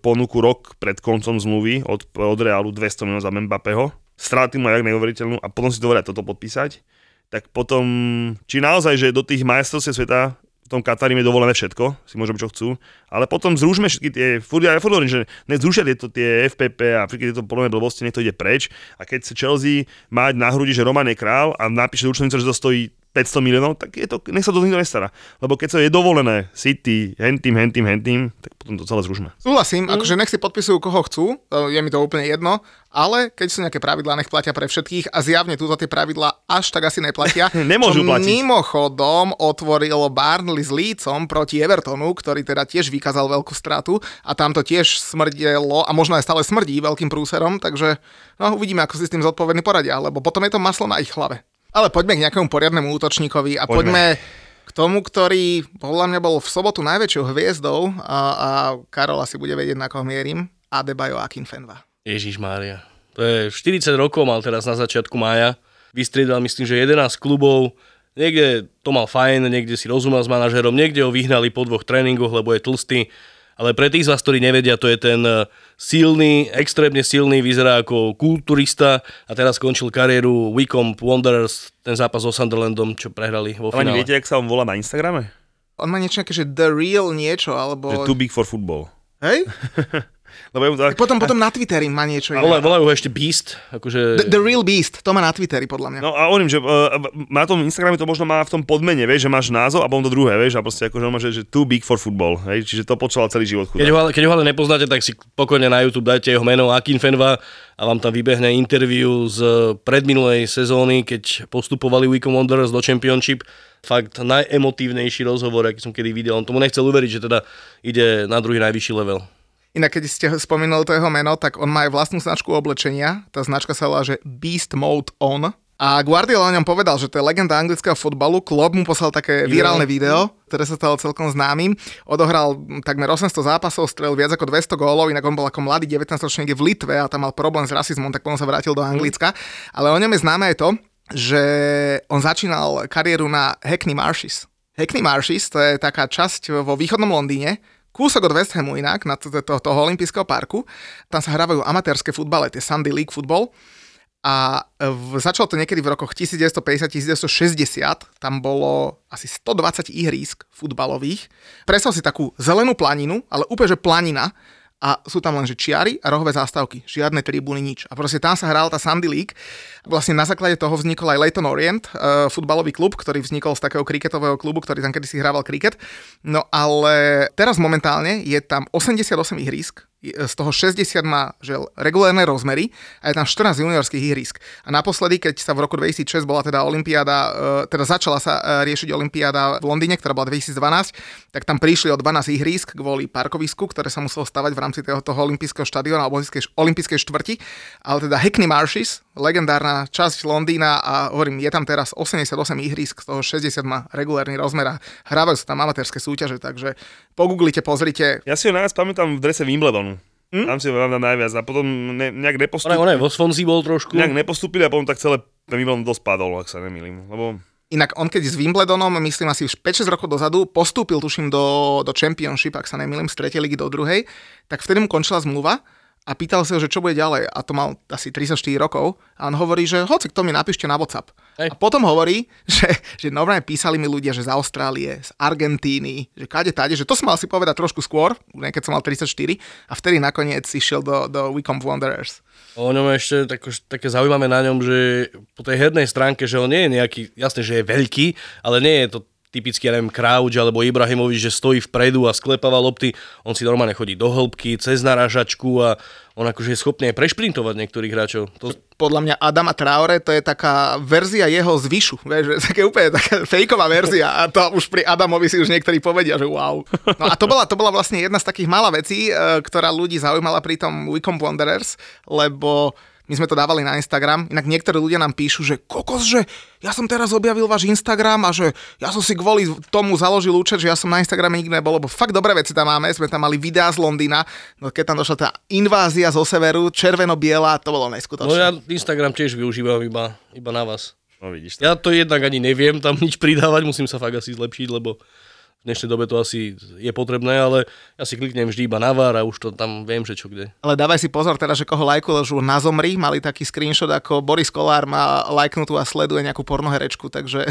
Speaker 3: ponuku rok pred koncom zmluvy od, od Realu 200 miliónov za Mbappého, strátili mu jak neuveriteľnú a potom si dovolia toto podpísať, tak potom, či naozaj, že do tých majstrovstiev sveta tom Katarim je dovolené všetko, si môžeme čo chcú, ale potom zrušme všetky tie, furt, ja furt hovorím, že nech zrušia tieto tie FPP a všetky tieto podobné blbosti, nech to ide preč. A keď sa Chelsea mať na hrudi, že Roman je král a napíše do že to stojí 500 miliónov, tak je to, nech sa to nikto nestará. Lebo keď sa je dovolené City, hentým, hentým, hentým, tak potom to celé zrušme.
Speaker 2: Súhlasím, akože nech si podpisujú koho chcú, e, je mi to úplne jedno, ale keď sú nejaké pravidlá, nech platia pre všetkých a zjavne túto tie pravidlá až tak asi neplatia.
Speaker 3: Nemôžu platiť.
Speaker 2: Mimochodom otvorilo Barnley s Lícom proti Evertonu, ktorý teda tiež vykázal veľkú stratu a tam to tiež smrdelo a možno aj stále smrdí veľkým prúserom, takže no, uvidíme, ako si s tým zodpovední poradia, lebo potom je to maslo na ich hlave. Ale poďme k nejakému poriadnemu útočníkovi a
Speaker 3: Poďme.
Speaker 2: poďme k tomu, ktorý podľa mňa bol v sobotu najväčšou hviezdou a, a Karol asi bude vedieť, na koho mierim. Adebayo Akinfenva.
Speaker 4: Ježiš Mária. To je 40 rokov mal teraz na začiatku mája. Vystriedal myslím, že 11 klubov. Niekde to mal fajn, niekde si rozumel s manažerom, niekde ho vyhnali po dvoch tréningoch, lebo je tlstý. Ale pre tých z vás, ktorí nevedia, to je ten eh, silný, extrémne silný, vyzerá ako kulturista a teraz skončil kariéru Wycombe Wanderers, ten zápas so Sunderlandom, čo prehrali vo
Speaker 3: Ale
Speaker 4: finále.
Speaker 3: viete, jak sa on volá na Instagrame?
Speaker 2: On má niečo také, že The Real niečo, alebo...
Speaker 3: Že too big for football.
Speaker 2: Hej?
Speaker 3: Lebo mu tak,
Speaker 2: potom, potom na Twitteri má niečo iné.
Speaker 4: Volajú, volajú ho ešte Beast, akože...
Speaker 2: The, the Real Beast, to má na Twitteri, podľa mňa.
Speaker 3: No a hovorím, že uh, na tom Instagrame to možno má v tom podmene, vieš, že máš názov a potom to druhé, vieš, a proste akože on má, že, že too big for football, hej, čiže to počúval celý život chudák.
Speaker 4: Keď ho, ale- keď ho ale nepoznáte, tak si pokojne na YouTube dajte jeho meno Akin Fenva a vám tam vybehne interview z predminulej sezóny, keď postupovali Wycombe Wanderers do Championship. Fakt najemotívnejší rozhovor, aký som kedy videl. On tomu nechcel uveriť, že teda ide na druhý najvyšší level.
Speaker 2: Inak keď ste spomínali to jeho meno, tak on má aj vlastnú značku oblečenia. Tá značka sa volá, že Beast Mode On. A Guardiola o ňom povedal, že to je legenda anglického fotbalu. Klopp mu poslal také virálne video, ktoré sa stalo celkom známym. Odohral takmer 800 zápasov, strelil viac ako 200 gólov, inak on bol ako mladý 19-ročný v Litve a tam mal problém s rasizmom, tak potom sa vrátil do Anglicka. Ale o ňom je známe aj to, že on začínal kariéru na Hackney Marshes. Hackney Marshes, to je taká časť vo východnom Londýne, kúsok od West Hamu inak, na to, to, toho olympijského parku. Tam sa hrávajú amatérske futbale, tie Sunday League football. A v, začalo to niekedy v rokoch 1950-1960, tam bolo asi 120 ihrísk futbalových. Presol si takú zelenú planinu, ale úplne že planina, a sú tam len že čiary a rohové zástavky, žiadne tribúny, nič. A proste tam sa hral tá Sandy League. Vlastne na základe toho vznikol aj Leighton Orient, uh, futbalový klub, ktorý vznikol z takého kriketového klubu, ktorý tam kedysi hrával kriket. No ale teraz momentálne je tam 88 ihrísk, z toho 60 má že regulárne rozmery a je tam 14 juniorských ihrisk. A naposledy, keď sa v roku 2006 bola teda Olympiáda, e, teda začala sa e, riešiť Olympiáda v Londýne, ktorá bola 2012, tak tam prišli o 12 ihrisk kvôli parkovisku, ktoré sa muselo stavať v rámci toho, olympijského štadióna alebo olympijskej štvrti. Ale teda Hackney Marshes, legendárna časť Londýna a hovorím, je tam teraz 88 ihrisk, z toho 60 má regulárny rozmer a hrávajú sa tam amatérske súťaže, takže pogooglite, pozrite.
Speaker 3: Ja si ho najviac pamätám v drese Wimbledonu. Hm? Tam si ho pamätám najviac a potom ne, nejak
Speaker 4: Ona,
Speaker 3: nepostúpili.
Speaker 4: ona vo Swansea bol trošku.
Speaker 3: Nejak nepostúpili a potom tak celé ten Wimbledon dosť padol, ak sa nemýlim. Lebo
Speaker 2: Inak on keď s Wimbledonom, myslím asi už 5-6 rokov dozadu, postúpil tuším do, do Championship, ak sa nemýlim, z 3. ligy do druhej, tak vtedy mu končila zmluva a pýtal sa ho, že čo bude ďalej. A to mal asi 34 rokov. A on hovorí, že hoci kto mi napíšte na WhatsApp.
Speaker 4: Hej.
Speaker 2: A potom hovorí, že, že normálne písali mi ľudia, že z Austrálie, z Argentíny, že kade tade, že to som mal si povedať trošku skôr, keď som mal 34, a vtedy nakoniec išiel do, do Wycombe Wanderers.
Speaker 4: O ňom ešte tak, také zaujímavé na ňom, že po tej hernej stránke, že on nie je nejaký, jasne, že je veľký, ale nie je to typický, ja neviem, Crouch alebo Ibrahimovič, že stojí vpredu a sklepáva lopty. On si normálne chodí do hĺbky, cez narážačku a on akože je schopný aj prešprintovať niektorých hráčov. To,
Speaker 2: podľa mňa Adama Traore to je taká verzia jeho zvyšu, vieš, také úplne taká fejková verzia a to už pri Adamovi si už niektorí povedia, že wow. No a to bola, to bola vlastne jedna z takých malá vecí, e, ktorá ľudí zaujímala pri tom Wycombe Wanderers, lebo my sme to dávali na Instagram, inak niektorí ľudia nám píšu, že kokos, že ja som teraz objavil váš Instagram a že ja som si kvôli tomu založil účet, že ja som na Instagrame nikdy nebol, lebo fakt dobré veci tam máme, sme tam mali videá z Londýna, no keď tam došla tá invázia zo severu, červeno-biela, to bolo neskutočné.
Speaker 4: no ja Instagram tiež využívam iba, iba na vás.
Speaker 3: no vidíš to.
Speaker 4: Ja to jednak ani neviem tam nič pridávať, musím sa fakt asi zlepšiť, lebo v dnešnej dobe to asi je potrebné, ale ja si kliknem vždy iba na VAR a už to tam viem, že čo kde.
Speaker 2: Ale dávaj si pozor teda, že koho lajkujú na Zomri, mali taký screenshot, ako Boris Kolár má lajknutú a sleduje nejakú pornoherečku, takže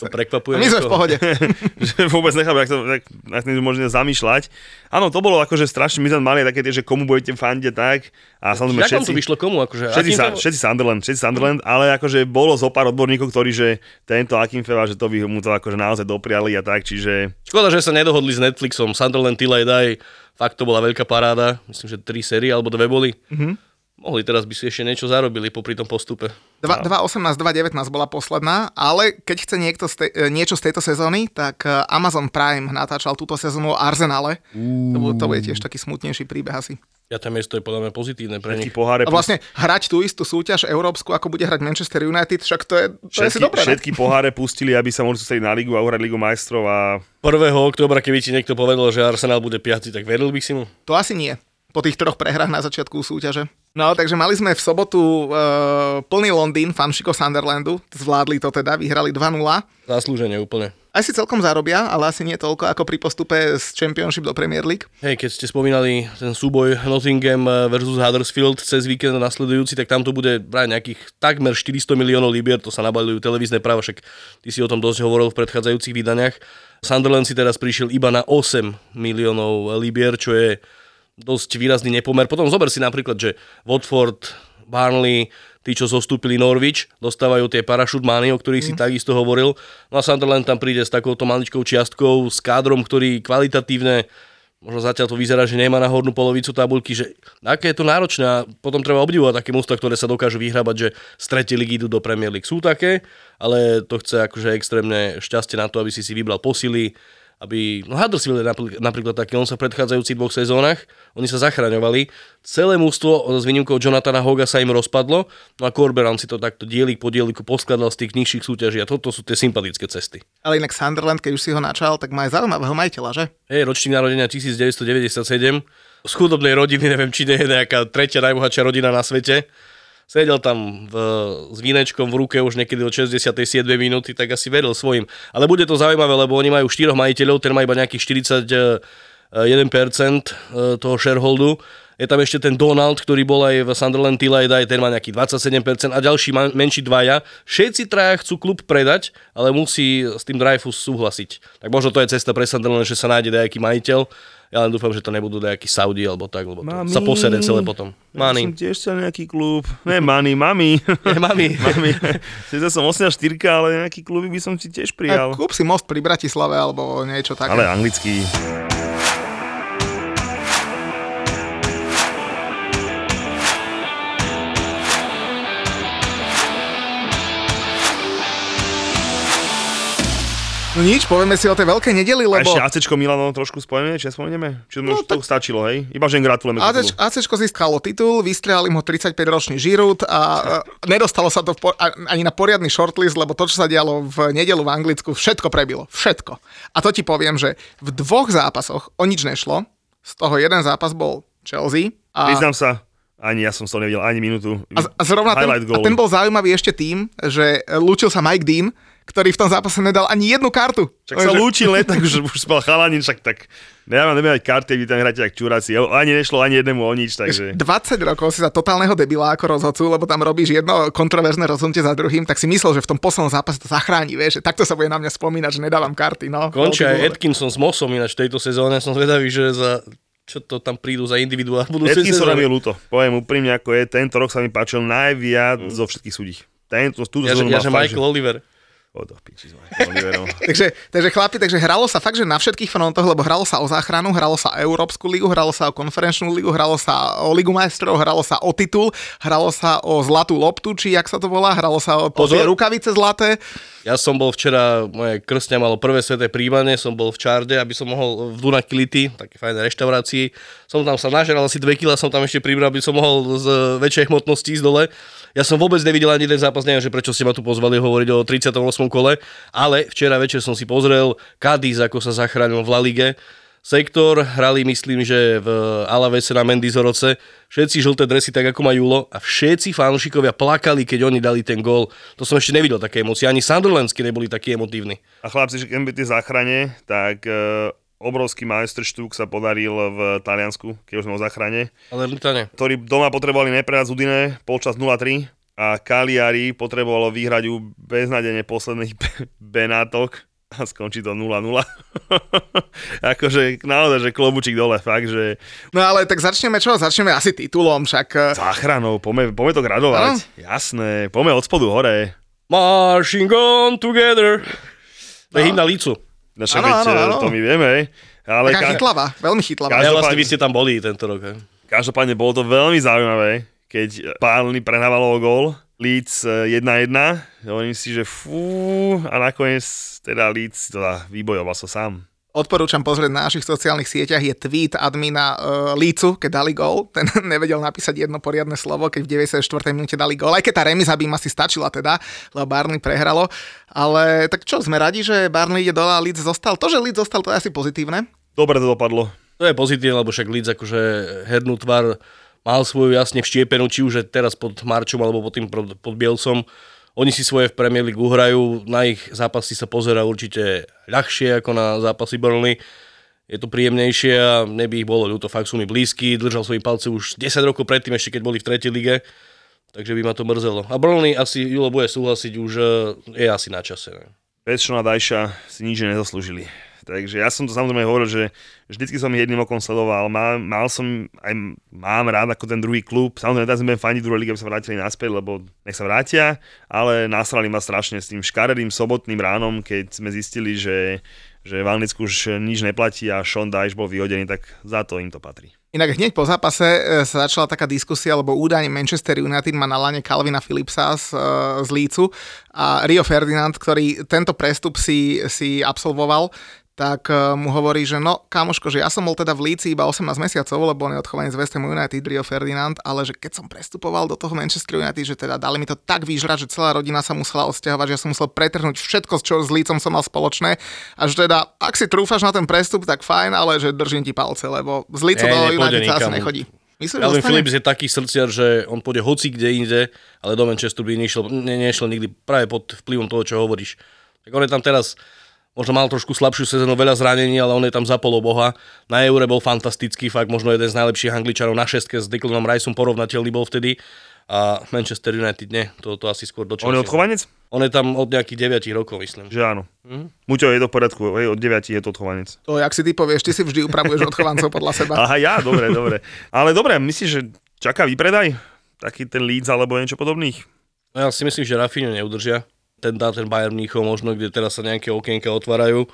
Speaker 4: To prekvapuje.
Speaker 2: my sme v pohode.
Speaker 3: že vôbec nechápem, jak to jak tým môžeme zamýšľať. Áno, to bolo akože strašne, my sme mali také tie, že komu budete fandiť tak. A samozrejme všetci,
Speaker 4: to vyšlo komu? Akože,
Speaker 3: všetci, sa, všetci Sunderland, všetci Sunderland, ale akože bolo zo pár odborníkov, ktorí, že tento Akinfeva, že to by mu to akože naozaj dopriali a tak, čiže
Speaker 4: Škoda, že sa nedohodli s Netflixom. Sunderland Till I Die, fakt to bola veľká paráda. Myslím, že tri série alebo dve boli. Mm-hmm. Mohli teraz by si ešte niečo zarobili popri tom postupe.
Speaker 2: 2.18, 2.19 bola posledná, ale keď chce niekto z te, e, niečo z tejto sezóny, tak e, Amazon Prime natáčal túto sezónu o Arsenale. To, bu- to bude tiež taký smutnejší príbeh asi.
Speaker 4: Ja tam miesto je podľa mňa pozitívne pre
Speaker 3: všetky
Speaker 4: nich.
Speaker 3: poháre,
Speaker 2: A vlastne hrať tú istú súťaž európsku, ako bude hrať Manchester United, však to je, to je si
Speaker 3: všetky,
Speaker 2: dobré. ne?
Speaker 3: všetky poháre pustili, aby sa mohli sústrediť na ligu a uhrať ligu majstrov a
Speaker 4: 1. októbra, keby ti niekto povedal, že Arsenal bude 5, tak veril by si mu?
Speaker 2: To asi nie. Po tých troch prehrách na začiatku súťaže. No, takže mali sme v sobotu uh, plný Londýn, fanšiko Sunderlandu. Zvládli to teda, vyhrali 2-0.
Speaker 4: Zaslúženie úplne.
Speaker 2: Aj si celkom zarobia, ale asi nie toľko ako pri postupe z Championship do Premier League.
Speaker 4: Hej, keď ste spomínali ten súboj Nottingham versus Huddersfield cez víkend nasledujúci, tak tam to bude brať nejakých takmer 400 miliónov libier, to sa nabalujú televízne práva, však ty si o tom dosť hovoril v predchádzajúcich vydaniach. Sunderland si teraz prišiel iba na 8 miliónov libier, čo je dosť výrazný nepomer. Potom zober si napríklad, že Watford, Barnley, tí, čo zostúpili Norwich, dostávajú tie parachute money, o ktorých si takisto hovoril. No a Sunderland tam príde s takouto maličkou čiastkou, s kádrom, ktorý kvalitatívne možno zatiaľ to vyzerá, že nemá na hornú polovicu tabuľky, že aké je to náročné a potom treba obdivovať také mústva, ktoré sa dokážu vyhrabať, že z tretej ligy idú do Premier League. Sú také, ale to chce akože extrémne šťastie na to, aby si si vybral posily, aby, no Huddersfield je napríklad, napríklad taký, on sa v predchádzajúcich dvoch sezónach, oni sa zachraňovali, celé mústvo s výnimkou Jonathana Hoga sa im rozpadlo, no a Corberan si to takto dielik po dieliku poskladal z tých nižších súťaží a toto sú tie sympatické cesty.
Speaker 2: Ale inak Sunderland, keď už si ho načal, tak má aj zaujímavého majiteľa, že?
Speaker 4: Hej, ročník narodenia 1997, z chudobnej rodiny, neviem, či nie je nejaká tretia najbohatšia rodina na svete. Sedel tam v, s vínečkom v ruke už niekedy od 67. minúty, tak asi veril svojim. Ale bude to zaujímavé, lebo oni majú štyroch majiteľov, ten má iba nejakých 41% toho shareholdu. Je tam ešte ten Donald, ktorý bol aj v Sunderland Till I Die, ten má nejaký 27% a ďalší ma- menší dvaja. Všetci traja chcú klub predať, ale musí s tým Dreyfus súhlasiť. Tak možno to je cesta pre Sunderland, že sa nájde nejaký majiteľ. Ja len dúfam, že to nebudú nejaký Saudi alebo tak, lebo to
Speaker 3: Mami.
Speaker 4: sa posede celé potom.
Speaker 3: Ja
Speaker 4: Mani.
Speaker 3: som tiež chcel nejaký klub. Ne, Mani, mami.
Speaker 4: Ne, mami.
Speaker 3: mami. Sice som 84, ale nejaký klub by som si tiež
Speaker 2: A
Speaker 3: prijal.
Speaker 2: kúp si most pri Bratislave alebo niečo také.
Speaker 3: Ale anglický.
Speaker 2: No nič, povieme si o tej veľkej nedeli,
Speaker 3: A
Speaker 2: lebo
Speaker 3: ešte ACčko Milano trošku spomenieme, či nespomenieme? Či no, to stačilo, hej? Iba, že im gratulujeme. k
Speaker 2: AC,
Speaker 3: titulu.
Speaker 2: ACčko získalo titul, vystrelali mu 35-ročný žirút a e, nedostalo sa to a- ani na poriadny shortlist, lebo to, čo sa dialo v nedelu v Anglicku, všetko prebilo. Všetko. A to ti poviem, že v dvoch zápasoch o nič nešlo. Z toho jeden zápas bol Chelsea. A,
Speaker 3: Priznám sa, ani ja som toho nevidel ani minútu.
Speaker 2: a, a zrovna ten, a ten bol zaujímavý ešte tým, že lúčil sa Mike Dean, ktorý v tom zápase nedal ani jednu kartu.
Speaker 3: Však sa lúčil, ne, tak už, už spal chalanin, však tak nemám nebudem mať karty, vy tam hráte jak čuráci. Ani nešlo ani jednému o nič, takže...
Speaker 2: 20 rokov si za totálneho debila ako rozhodcu, lebo tam robíš jedno kontroverzné rozhodnutie za druhým, tak si myslel, že v tom poslednom zápase to zachráni, vieš, že takto sa bude na mňa spomínať, že nedávam karty, no.
Speaker 4: Končí aj. Atkinson s Mosom ináč v tejto sezóne. Som zvedavý, že za čo to tam prídu za individuál v budúcej
Speaker 3: Atkinson mi je ľúto. Poviem úprimne, ako je. Tento rok sa mi páčil najviac zo všetkých súdí. Tento, túto
Speaker 4: Ja, že, ja, že
Speaker 3: fakt,
Speaker 4: Michael Oliver.
Speaker 3: O, do piči s Michael Oliverom.
Speaker 2: Takže, takže chlapi, takže hralo sa fakt, že na všetkých frontoch, lebo hralo sa o záchranu, hralo sa o Európsku ligu, hralo sa o konferenčnú ligu, hralo sa o Ligu majstrov, hralo sa o titul, hralo sa o zlatú loptu, či jak sa to volá, hralo sa o,
Speaker 4: Pozor.
Speaker 2: rukavice zlaté.
Speaker 4: Ja som bol včera, moje krstňa malo prvé sveté príjmanie, som bol v Čarde, aby som mohol v Dunakility, také fajné reštaurácii. Som tam sa nažeral asi 2 kg, som tam ešte pribral, aby som mohol z väčšej hmotnosti ísť dole. Ja som vôbec nevidel ani jeden zápas, neviem, že prečo ste ma tu pozvali hovoriť o 38. kole, ale včera večer som si pozrel Cadiz, ako sa zachránil v La Lige. Sektor hrali, myslím, že v Alavese na Mendizoroce. Všetci žlté dresy, tak ako má Julo. A všetci fanúšikovia plakali, keď oni dali ten gól. To som ešte nevidel také emócie. Ani Sunderlandsky neboli takí emotívni.
Speaker 3: A chlapci, že keď tie záchrane, tak e, obrovský majsterštúk sa podaril v Taliansku, keď už sme o záchrane,
Speaker 4: Ale Litane.
Speaker 3: ktorí doma potrebovali neprehať z Udine, polčas 0-3 a Cagliari potrebovalo vyhrať u beznadene posledných be- Benátok a skončí to 0-0. akože naozaj, že klobučík dole, fakt, že
Speaker 2: No ale tak začneme čo? Začneme asi titulom, však eh,
Speaker 3: záchranou, poďme, poďme to gradovať. Jasné, poďme od spodu hore.
Speaker 4: Marching on together. To je hymna Lícu.
Speaker 3: No, však
Speaker 2: Áno,
Speaker 3: veď,
Speaker 2: áno, áno.
Speaker 3: to my vieme, hej. Ale
Speaker 2: taká
Speaker 3: ka-
Speaker 2: chytlavá, veľmi chytlavá.
Speaker 3: Každopádne-
Speaker 4: Ja vlastne vy ste tam boli tento rok. He?
Speaker 3: Každopádne bolo to veľmi zaujímavé, keď Pálny prehrávalo o gól, Leeds eh, 1-1, hovorím si, že fú, a nakoniec teda Leeds teda vybojoval sa sám.
Speaker 2: Odporúčam pozrieť na našich sociálnych sieťach, je tweet admina uh, Lícu, keď dali gól. Ten nevedel napísať jedno poriadne slovo, keď v 94. minúte dali gól. Aj keď tá remiza by im asi stačila teda, lebo Barney prehralo. Ale tak čo, sme radi, že Barney ide dole a Leeds zostal. To, že Leeds zostal, to je asi pozitívne.
Speaker 3: Dobre to dopadlo.
Speaker 4: To je pozitívne, lebo však Leeds akože hernú tvar mal svoju jasne vštiepenú, či už je teraz pod Marčom alebo pod tým pod pod Bielcom. Oni si svoje v Premier League uhrajú, na ich zápasy sa pozera určite ľahšie ako na zápasy Burnley. Je to príjemnejšie a neby ich bolo ľúto, fakt sú mi blízky, držal svoji palce už 10 rokov predtým, ešte keď boli v tretej lige, takže by ma to mrzelo. A Burnley asi, Julo bude súhlasiť, už eh, je asi na čase. Ne?
Speaker 3: Šona Dajša si nič nezaslúžili. Takže ja som to samozrejme hovoril, že vždycky som jedným okom sledoval. Mal, mal som, aj mám rád ako ten druhý klub. Samozrejme, teraz budem faniť druhej lige, aby sa vrátili naspäť, lebo nech sa vrátia, ale nasrali ma strašne s tým škaredým sobotným ránom, keď sme zistili, že, že v Anglicku už nič neplatí a Sean Dyche bol vyhodený, tak za to im to patrí.
Speaker 2: Inak hneď po zápase e, sa začala taká diskusia, lebo údajne Manchester United má na lane Calvina Phillipsa z, e, z Lícu a Rio Ferdinand, ktorý tento prestup si, si absolvoval, tak e, mu hovorí, že no, kamoško, že ja som bol teda v Líci iba 18 mesiacov, lebo on je odchovaný z West Ham United, Rio Ferdinand, ale že keď som prestupoval do toho Manchester United, že teda dali mi to tak vyžrať, že celá rodina sa musela odsťahovať, že ja som musel pretrhnúť všetko, čo s Lícom som mal spoločné a že teda, ak si trúfaš na ten prestup, tak fajn, ale že držím ti palce, lebo z Lícu do United sa asi nechodí. Myslíš, že?
Speaker 4: Phillips je taký srdciar, že on pôjde hoci kde inde, ale do Manchesteru by nešiel, ne, nešiel nikdy práve pod vplyvom toho, čo hovoríš. Tak on je tam teraz, možno mal trošku slabšiu sezónu, veľa zranení, ale on je tam za poloboha. Na Eure bol fantastický, fakt možno jeden z najlepších angličanov na šestke s Declanom Riceom porovnateľný bol vtedy. A Manchester United nie, to, to asi skôr do
Speaker 3: On je odchovanec?
Speaker 4: On je tam od nejakých 9 rokov, myslím.
Speaker 3: Že áno. Muťo je to v poriadku, hej, od 9 je to odchovanec.
Speaker 2: To, jak si ty povieš, ty si vždy upravuješ odchovancov podľa seba.
Speaker 3: Aha, ja, dobre, dobre. Ale dobre, myslíš, že čaká výpredaj? Taký ten Leeds alebo niečo podobných?
Speaker 4: No ja si myslím, že Rafinha neudržia. Ten dá ten Bayern Mníchov možno, kde teraz sa nejaké okienka otvárajú.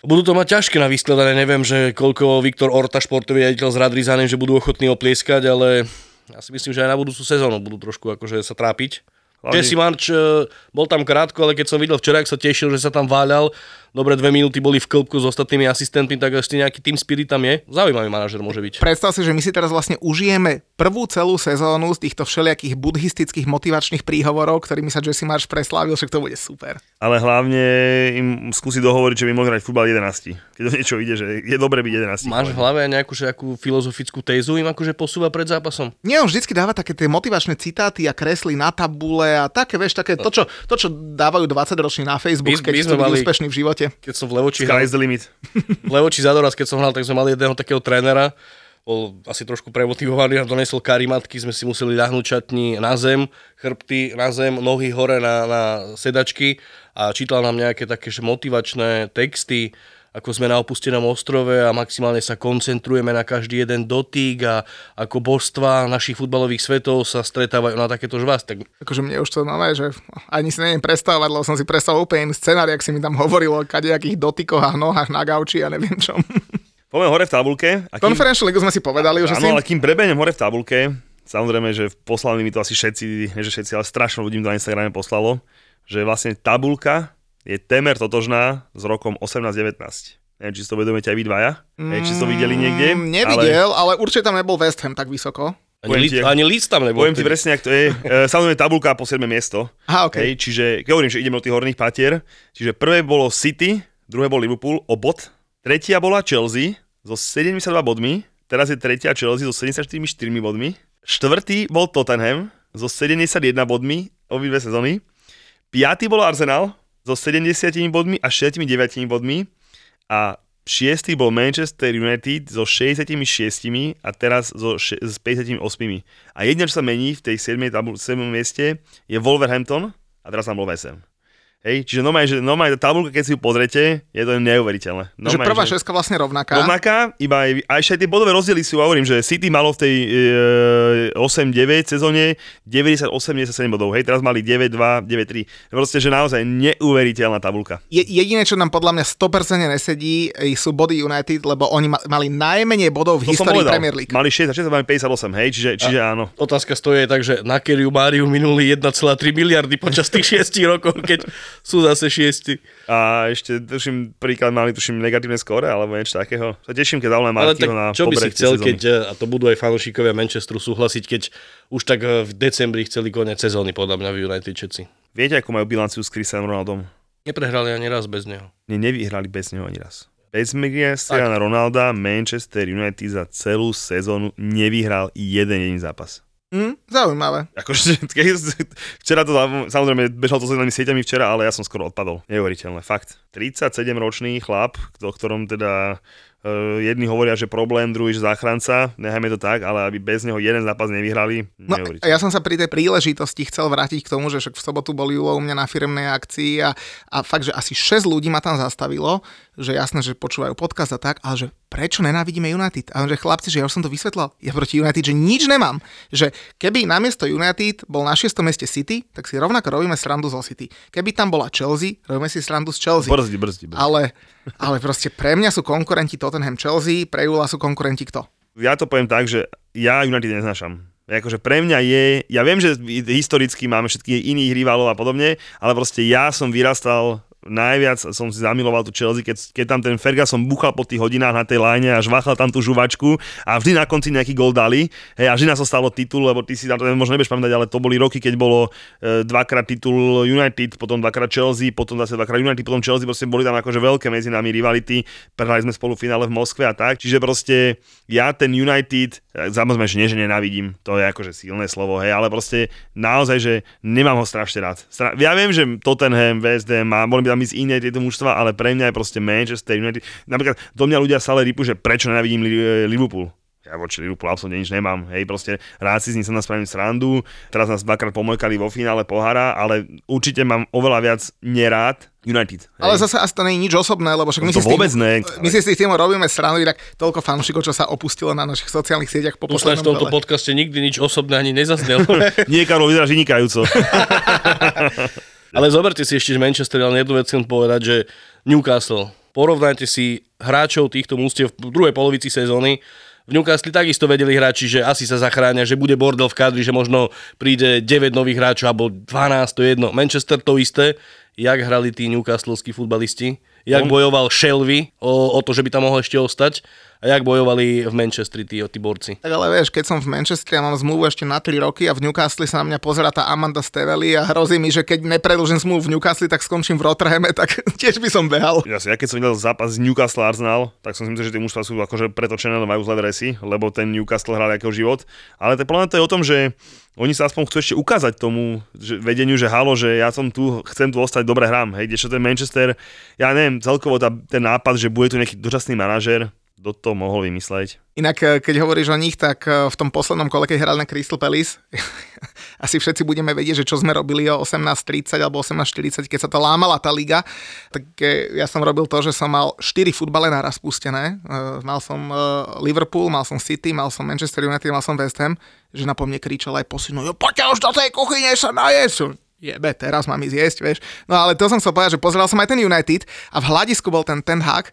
Speaker 4: Budú to mať ťažké na vyskladanie, neviem, že koľko Viktor Orta, športový riaditeľ s Radrizanem, že budú ochotní oplieskať, ale ja si myslím, že aj na budúcu sezónu budú trošku akože sa trápiť.
Speaker 3: Hlavne-
Speaker 4: Jesse March eh, bol tam krátko, ale keď som videl včera, ak sa tešil, že sa tam váľal, dobre dve minúty boli v klbku s ostatnými asistentmi, tak ešte nejaký tým spirit tam je. Zaujímavý manažer môže byť.
Speaker 2: Predstav si, že my si teraz vlastne užijeme prvú celú sezónu z týchto všelijakých buddhistických motivačných príhovorov, ktorými sa Jesse Marsh preslávil, však to bude super.
Speaker 3: Ale hlavne im skúsi dohovoriť, že by mohli hrať futbal 11. Keď to niečo ide, že je dobre byť 11.
Speaker 4: Máš v hlave nejakú, že akú filozofickú tézu im akože posúva pred zápasom?
Speaker 2: Nie, on vždycky dáva také tie motivačné citáty a kreslí na tabule a také, vieš, také to, čo, to, čo dávajú 20 roční na Facebook,
Speaker 4: My-
Speaker 2: keď
Speaker 4: my
Speaker 2: chcú
Speaker 4: sme mali-
Speaker 2: úspešní v živote.
Speaker 4: Keď som v Levoči hral,
Speaker 3: the limit.
Speaker 4: v Levoči za doraz, keď som hral, tak sme mali jedného takého trénera, bol asi trošku premotivovaný a donesol karimatky, sme si museli ľahnúť čatni na zem, chrbty na zem, nohy hore na, na sedačky a čítal nám nejaké také motivačné texty, ako sme na opustenom ostrove a maximálne sa koncentrujeme na každý jeden dotyk a ako božstva našich futbalových svetov sa stretávajú na takéto žvás. Tak
Speaker 2: Akože mne už to nové, že ani si neviem predstavovať, lebo som si predstavoval úplne iný scenár, jak si mi tam hovorilo o kadejakých dotykoch a nohách na gauči a neviem čom.
Speaker 3: Poďme hore v tabulke. A kým,
Speaker 2: Konferenčnú ligu sme si povedali, že si...
Speaker 3: áno, ale kým prebenem hore v tabulke, samozrejme, že poslali mi to asi všetci, nie že všetci, ale strašne ľudí mi to na Instagrame poslalo, že vlastne tabulka je temer totožná s rokom 18-19. Neviem, či si to vedomíte aj vy dvaja. Neviem, či ste to videli niekde.
Speaker 2: Mm, Nevidel, ale... ale určite tam nebol West Ham tak vysoko.
Speaker 4: ani,
Speaker 3: ti-
Speaker 4: ani Leeds tam nebol.
Speaker 3: Poviem ti presne, ak to je. E, Samozrejme tabulka po 7 miesto.
Speaker 2: Aha, OK.
Speaker 3: Hej, čiže, keď hovorím, že ideme do tých horných patier, čiže prvé bolo City, druhé bol Liverpool o bod, tretia bola Chelsea so 72 bodmi, teraz je tretia Chelsea so 74 bodmi, štvrtý bol Tottenham so 71 bodmi, obidve sezóny, piatý bol Arsenal so 70 bodmi a 69 bodmi a šiestý bol Manchester United so 66 a teraz so še- s 58. A jediné, čo sa mení v tej 7. Tabu- 7. mieste je Wolverhampton a teraz tam bol West Ham. Hej, čiže normálne, že normálne tá tabulka, keď si ju pozrete, je to neuveriteľné.
Speaker 2: Že
Speaker 3: Normálne,
Speaker 2: prvá šeska vlastne rovnaká.
Speaker 3: Rovnaká, iba aj, a ešte aj tie bodové rozdiely sú, hovorím, že City malo v tej e, 8-9 sezóne 90-87 bodov, hej, teraz mali 9-2, 9-3. Proste, že naozaj neuveriteľná tabulka.
Speaker 2: Je, jediné, čo nám podľa mňa 100% nesedí, e, sú body United, lebo oni ma, mali najmenej bodov v
Speaker 3: To
Speaker 2: histórii
Speaker 3: povedal.
Speaker 2: Premier League.
Speaker 3: Mali 6 a 6 a mali 58, hej, čiže, čiže áno.
Speaker 4: Otázka stojí tak, že na Keriu Máriu minuli 1,3 miliardy počas tých 6 rokov, keď sú zase šiesti.
Speaker 3: A ešte, tuším, príklad mali, tuším, negatívne skóre, alebo niečo takého. Sa teším, keď
Speaker 4: Ale
Speaker 3: Martiho na
Speaker 4: čo by si chcel,
Speaker 3: sezóny.
Speaker 4: keď, eh, a to budú aj fanúšikovia Manchesteru súhlasiť, keď už tak eh, v decembri chceli koniec sezóny, podľa mňa v United všetci.
Speaker 3: Viete, ako majú bilanciu s Cristianom Ronaldom?
Speaker 4: Neprehrali ani raz bez neho.
Speaker 3: Ne, nevyhrali bez neho ani raz. Bez Cristiana Ronalda Manchester United za celú sezónu nevyhral jeden jediný zápas.
Speaker 2: Hm, zaujímavé.
Speaker 3: Akože, keď, včera to, samozrejme, bežal to sociálnymi sieťami včera, ale ja som skoro odpadol. Neuveriteľné, fakt. 37-ročný chlap, o ktorom teda uh, jedni hovoria, že problém, druhý, že záchranca, nechajme to tak, ale aby bez neho jeden zápas nevyhrali,
Speaker 2: No,
Speaker 3: neuveriteľné.
Speaker 2: ja som sa pri tej príležitosti chcel vrátiť k tomu, že však v sobotu bol Julo u mňa na firmnej akcii a, a fakt, že asi 6 ľudí ma tam zastavilo, že jasné, že počúvajú podcast a tak, ale že prečo nenávidíme United? A on, že chlapci, že ja už som to vysvetlal, ja proti United, že nič nemám. Že keby namiesto United bol na 6. mieste City, tak si rovnako robíme srandu zo City. Keby tam bola Chelsea, robíme si srandu z Chelsea.
Speaker 3: Brzdi, brzdi, brzdi.
Speaker 2: Ale, ale proste pre mňa sú konkurenti Tottenham Chelsea, pre Jula sú konkurenti kto?
Speaker 3: ja to poviem tak, že ja United neznášam. Akože pre mňa je, ja viem, že historicky máme všetkých iných rivalov a podobne, ale proste ja som vyrastal najviac som si zamiloval tú Chelsea, keď, keď tam ten Ferguson buchal po tých hodinách na tej line a žvachal tam tú žuvačku a vždy na konci nejaký gol dali. Hej, a vždy nás stalo titul, lebo ty si to možno nebudeš pamätať, ale to boli roky, keď bolo e, dvakrát titul United, potom dvakrát Chelsea, potom zase dvakrát United, potom Chelsea, proste boli tam akože veľké medzi nami rivality, prehrali sme spolu finále v Moskve a tak, čiže proste ja ten United, samozrejme, že nie, že nenávidím, to je akože silné slovo, hej, ale proste naozaj, že nemám ho strašne rád. Stra- ja viem, že Tottenham, West a boli by tam ísť iné tieto mužstva, ale pre mňa je proste Manchester United. Napríklad do mňa ľudia stále rypu, že prečo nenávidím Li- Liverpool. Ja voči Liverpoolu absolútne nič nemám. Hej, proste rád si z nich sa nás spravím srandu. Teraz nás dvakrát pomojkali vo finále pohára, ale určite mám oveľa viac nerád United. Hej.
Speaker 2: Ale zase asi to nie je nič osobné, lebo však my
Speaker 3: To
Speaker 2: si, s tým,
Speaker 3: vôbec ne.
Speaker 2: my si s tým robíme stranu, inak toľko fanúšikov, čo sa opustilo na našich sociálnych sieťach po
Speaker 4: Tu sa v
Speaker 2: poslednom
Speaker 4: tomto podcaste nikdy nič osobné ani nezaznelo.
Speaker 3: Nie, Karol, vyzeráš vynikajúco.
Speaker 4: Ale zoberte si ešte Manchester, ale jednu vec chcem povedať, že Newcastle, porovnajte si hráčov týchto mústiev v druhej polovici sezóny, v Newcastle takisto vedeli hráči, že asi sa zachránia, že bude bordel v kadri, že možno príde 9 nových hráčov alebo 12, to je jedno. Manchester to isté, jak hrali tí newcastleskí futbalisti, jak
Speaker 3: On-
Speaker 4: bojoval Shelby o, o to, že by tam mohol ešte ostať a jak bojovali v Manchestri tí, tí borci.
Speaker 2: Tak ale vieš, keď som v Manchestri a mám zmluvu ešte na 3 roky a v Newcastle sa na mňa pozera tá Amanda Stevely a hrozí mi, že keď nepredlžím zmluvu v Newcastle, tak skončím v Rotherhame, tak tiež by som behal.
Speaker 3: Ja, ja keď som videl zápas z Newcastle Arsenal, tak som si myslel, že tie mužstva sú akože pretočené, majú zlé dresy, lebo ten Newcastle hral akého život. Ale to je o tom, že oni sa aspoň chcú ešte ukázať tomu že vedeniu, že halo, že ja som tu, chcem tu ostať, dobre hrám. Hej, kdežto ten Manchester, ja neviem, celkovo tá, ten nápad, že bude tu nejaký dočasný manažer, kto to mohol vymysleť?
Speaker 2: Inak, e, keď hovoríš o nich, tak e, v tom poslednom kole, keď hrali na Crystal Palace, asi všetci budeme vedieť, že čo sme robili o 18.30 alebo 18.40, keď sa to lámala tá liga, tak e, ja som robil to, že som mal 4 futbale naraz pustené. Mal som Liverpool, mal som City, mal som Manchester United, mal som West Ham, že na po mne kričal aj posinu, jo, poďte už do tej kuchyne sa najesť. Jebe, teraz mám ísť jesť, vieš. No ale to som chcel povedať, že pozeral som aj ten United a v hľadisku bol ten Ten Hag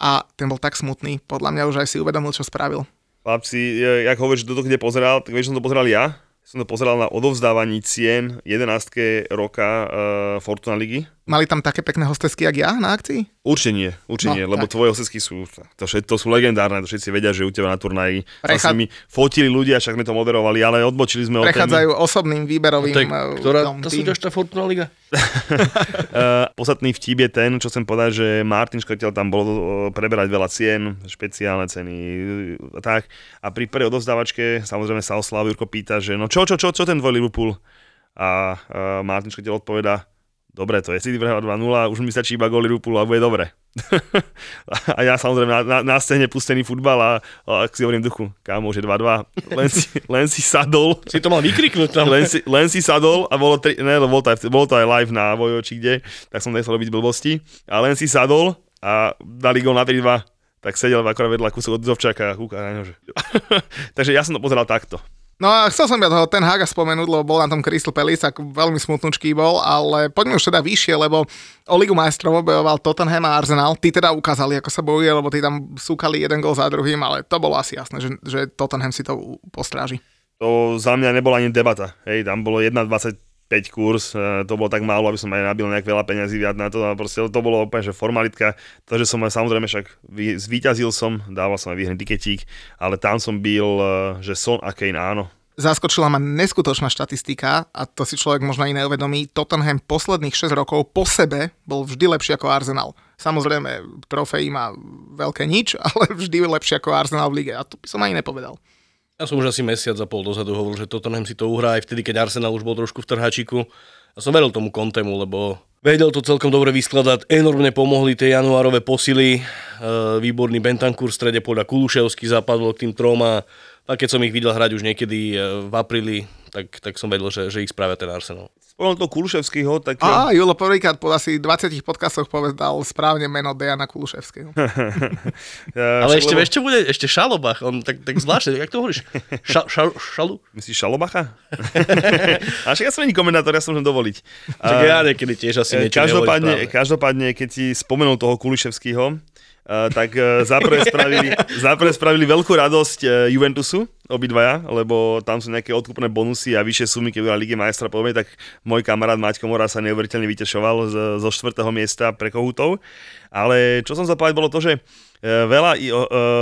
Speaker 2: a ten bol tak smutný. Podľa mňa už aj si uvedomil, čo spravil.
Speaker 3: Chlapci, e, jak hovoríš, že toto kde pozeral, tak vieš, som to pozeral ja. Som to pozeral na odovzdávaní cien 11. roka uh, Fortuna ligy.
Speaker 2: Mali tam také pekné hostesky, jak ja na akcii?
Speaker 3: Určite nie, určite
Speaker 2: No,
Speaker 3: nie, lebo
Speaker 2: tak.
Speaker 3: tvoje hosesky sú, to, všet, to sú legendárne, to všetci vedia, že u teba na turnaji sa
Speaker 2: Prechá-
Speaker 3: s nimi fotili ľudia, však sme to moderovali, ale odbočili sme od témy.
Speaker 2: Prechádzajú osobným výberovým
Speaker 4: To je,
Speaker 2: eh,
Speaker 4: ktorá
Speaker 2: tom
Speaker 4: tá súťaž, tá Fortuna Liga?
Speaker 3: Uh, podstatný vtip je ten, čo chcem povedať, že Martin Škrtel tam bol uh, preberať veľa cien, špeciálne ceny uh, tak. A pri prvej odovzdávačke samozrejme sa oslav Jurko pýta, že no čo, čo, čo, čo ten tvoj Liverpool? A uh, Martin Škrtel odpovedá, dobre, to je City prehľad 2-0, už mi stačí iba gól Liverpoolu a bude dobre. a ja samozrejme na, na, na scéne pustený futbal a, a ak si hovorím duchu, kámo, už je 2-2, len si, len si sadol
Speaker 4: Si to mal vykriknúť tam.
Speaker 3: len si, len si sadol a bolo, tri, ne, bolo, to aj, bolo to aj live na Vojoči, kde, tak som nechcel robiť blbosti. A len si sadol a dali gol na 3-2, tak sedel akorát vedľa kúsok od Zovčaka a kúka na ňo, že... Takže ja som to pozeral takto.
Speaker 2: No a chcel som ja toho ten Haga spomenúť, lebo bol na tom Crystal Palace, tak veľmi smutnúčký bol, ale poďme už teda vyššie, lebo o Ligu majstrov bojoval Tottenham a Arsenal. Tí teda ukázali, ako sa bojuje, lebo tí tam súkali jeden gol za druhým, ale to bolo asi jasné, že, že Tottenham si to postráži.
Speaker 3: To za mňa nebola ani debata. Hej, tam bolo 1,25 kurz, e, to bolo tak málo, aby som aj nabil nejak veľa peňazí viac na to a proste to bolo úplne, že formalitka. To, že som aj samozrejme však zvíťazil som, dával som aj výhry tiketík, ale tam som byl, e, že Son a Kane áno.
Speaker 2: Zaskočila ma neskutočná štatistika a to si človek možno i neuvedomí. Tottenham posledných 6 rokov po sebe bol vždy lepší ako Arsenal. Samozrejme, trofej má veľké nič, ale vždy lepšie ako Arsenal v lige. A to by som ani nepovedal.
Speaker 4: Ja som už asi mesiac a pol dozadu hovoril, že Tottenham si to uhrá aj vtedy, keď Arsenal už bol trošku v trhačiku. A som veril tomu Kontemu, lebo vedel to celkom dobre vyskladať. Enormne pomohli tie januárové posily. E, výborný Bentancur v strede podľa Kuluševský zapadol k tým troma. A keď som ich videl hrať už niekedy e, v apríli, tak, tak som vedel, že, že ich spravia ten Arsenal.
Speaker 3: Spomenul to Kuluševskýho, tak...
Speaker 2: Á, Julo prvýkrát po asi 20 podcastoch povedal správne meno Dejana Kuluševského.
Speaker 3: Ja,
Speaker 4: Ale
Speaker 3: však
Speaker 4: ešte, čo bude? Ešte Šalobach. On tak, tak zvláštne, jak to hovoríš? Ša, ša, šalu?
Speaker 3: Myslíš Šalobacha? a však ja som není komentátor, ja som môžem dovoliť.
Speaker 4: Čak ja niekedy tiež asi niečo
Speaker 3: každopádne, každopádne, keď si spomenul toho Kuliševského, Uh, tak uh, zaprvé, spravili, zaprvé spravili veľkú radosť uh, Juventusu, obidvaja, lebo tam sú nejaké odkupné bonusy a vyššie sumy, keď bola Lige majstra podobne, tak môj kamarát Maťko Mora sa neuveriteľne vytešoval zo štvrtého miesta pre Kohutov. Ale čo som zapovedať bolo to, že veľa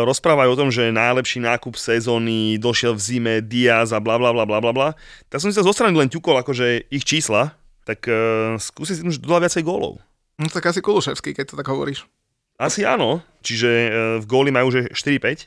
Speaker 3: rozprávajú o tom, že najlepší nákup sezóny došiel v zime Diaz a bla bla bla bla bla bla. Tak som si sa zo strany len ťukol akože ich čísla, tak uh, skúsi si už dodať viacej gólov.
Speaker 2: No tak asi Kuluševský, keď to tak hovoríš.
Speaker 3: Asi áno, čiže e, v góli majú že 4-5.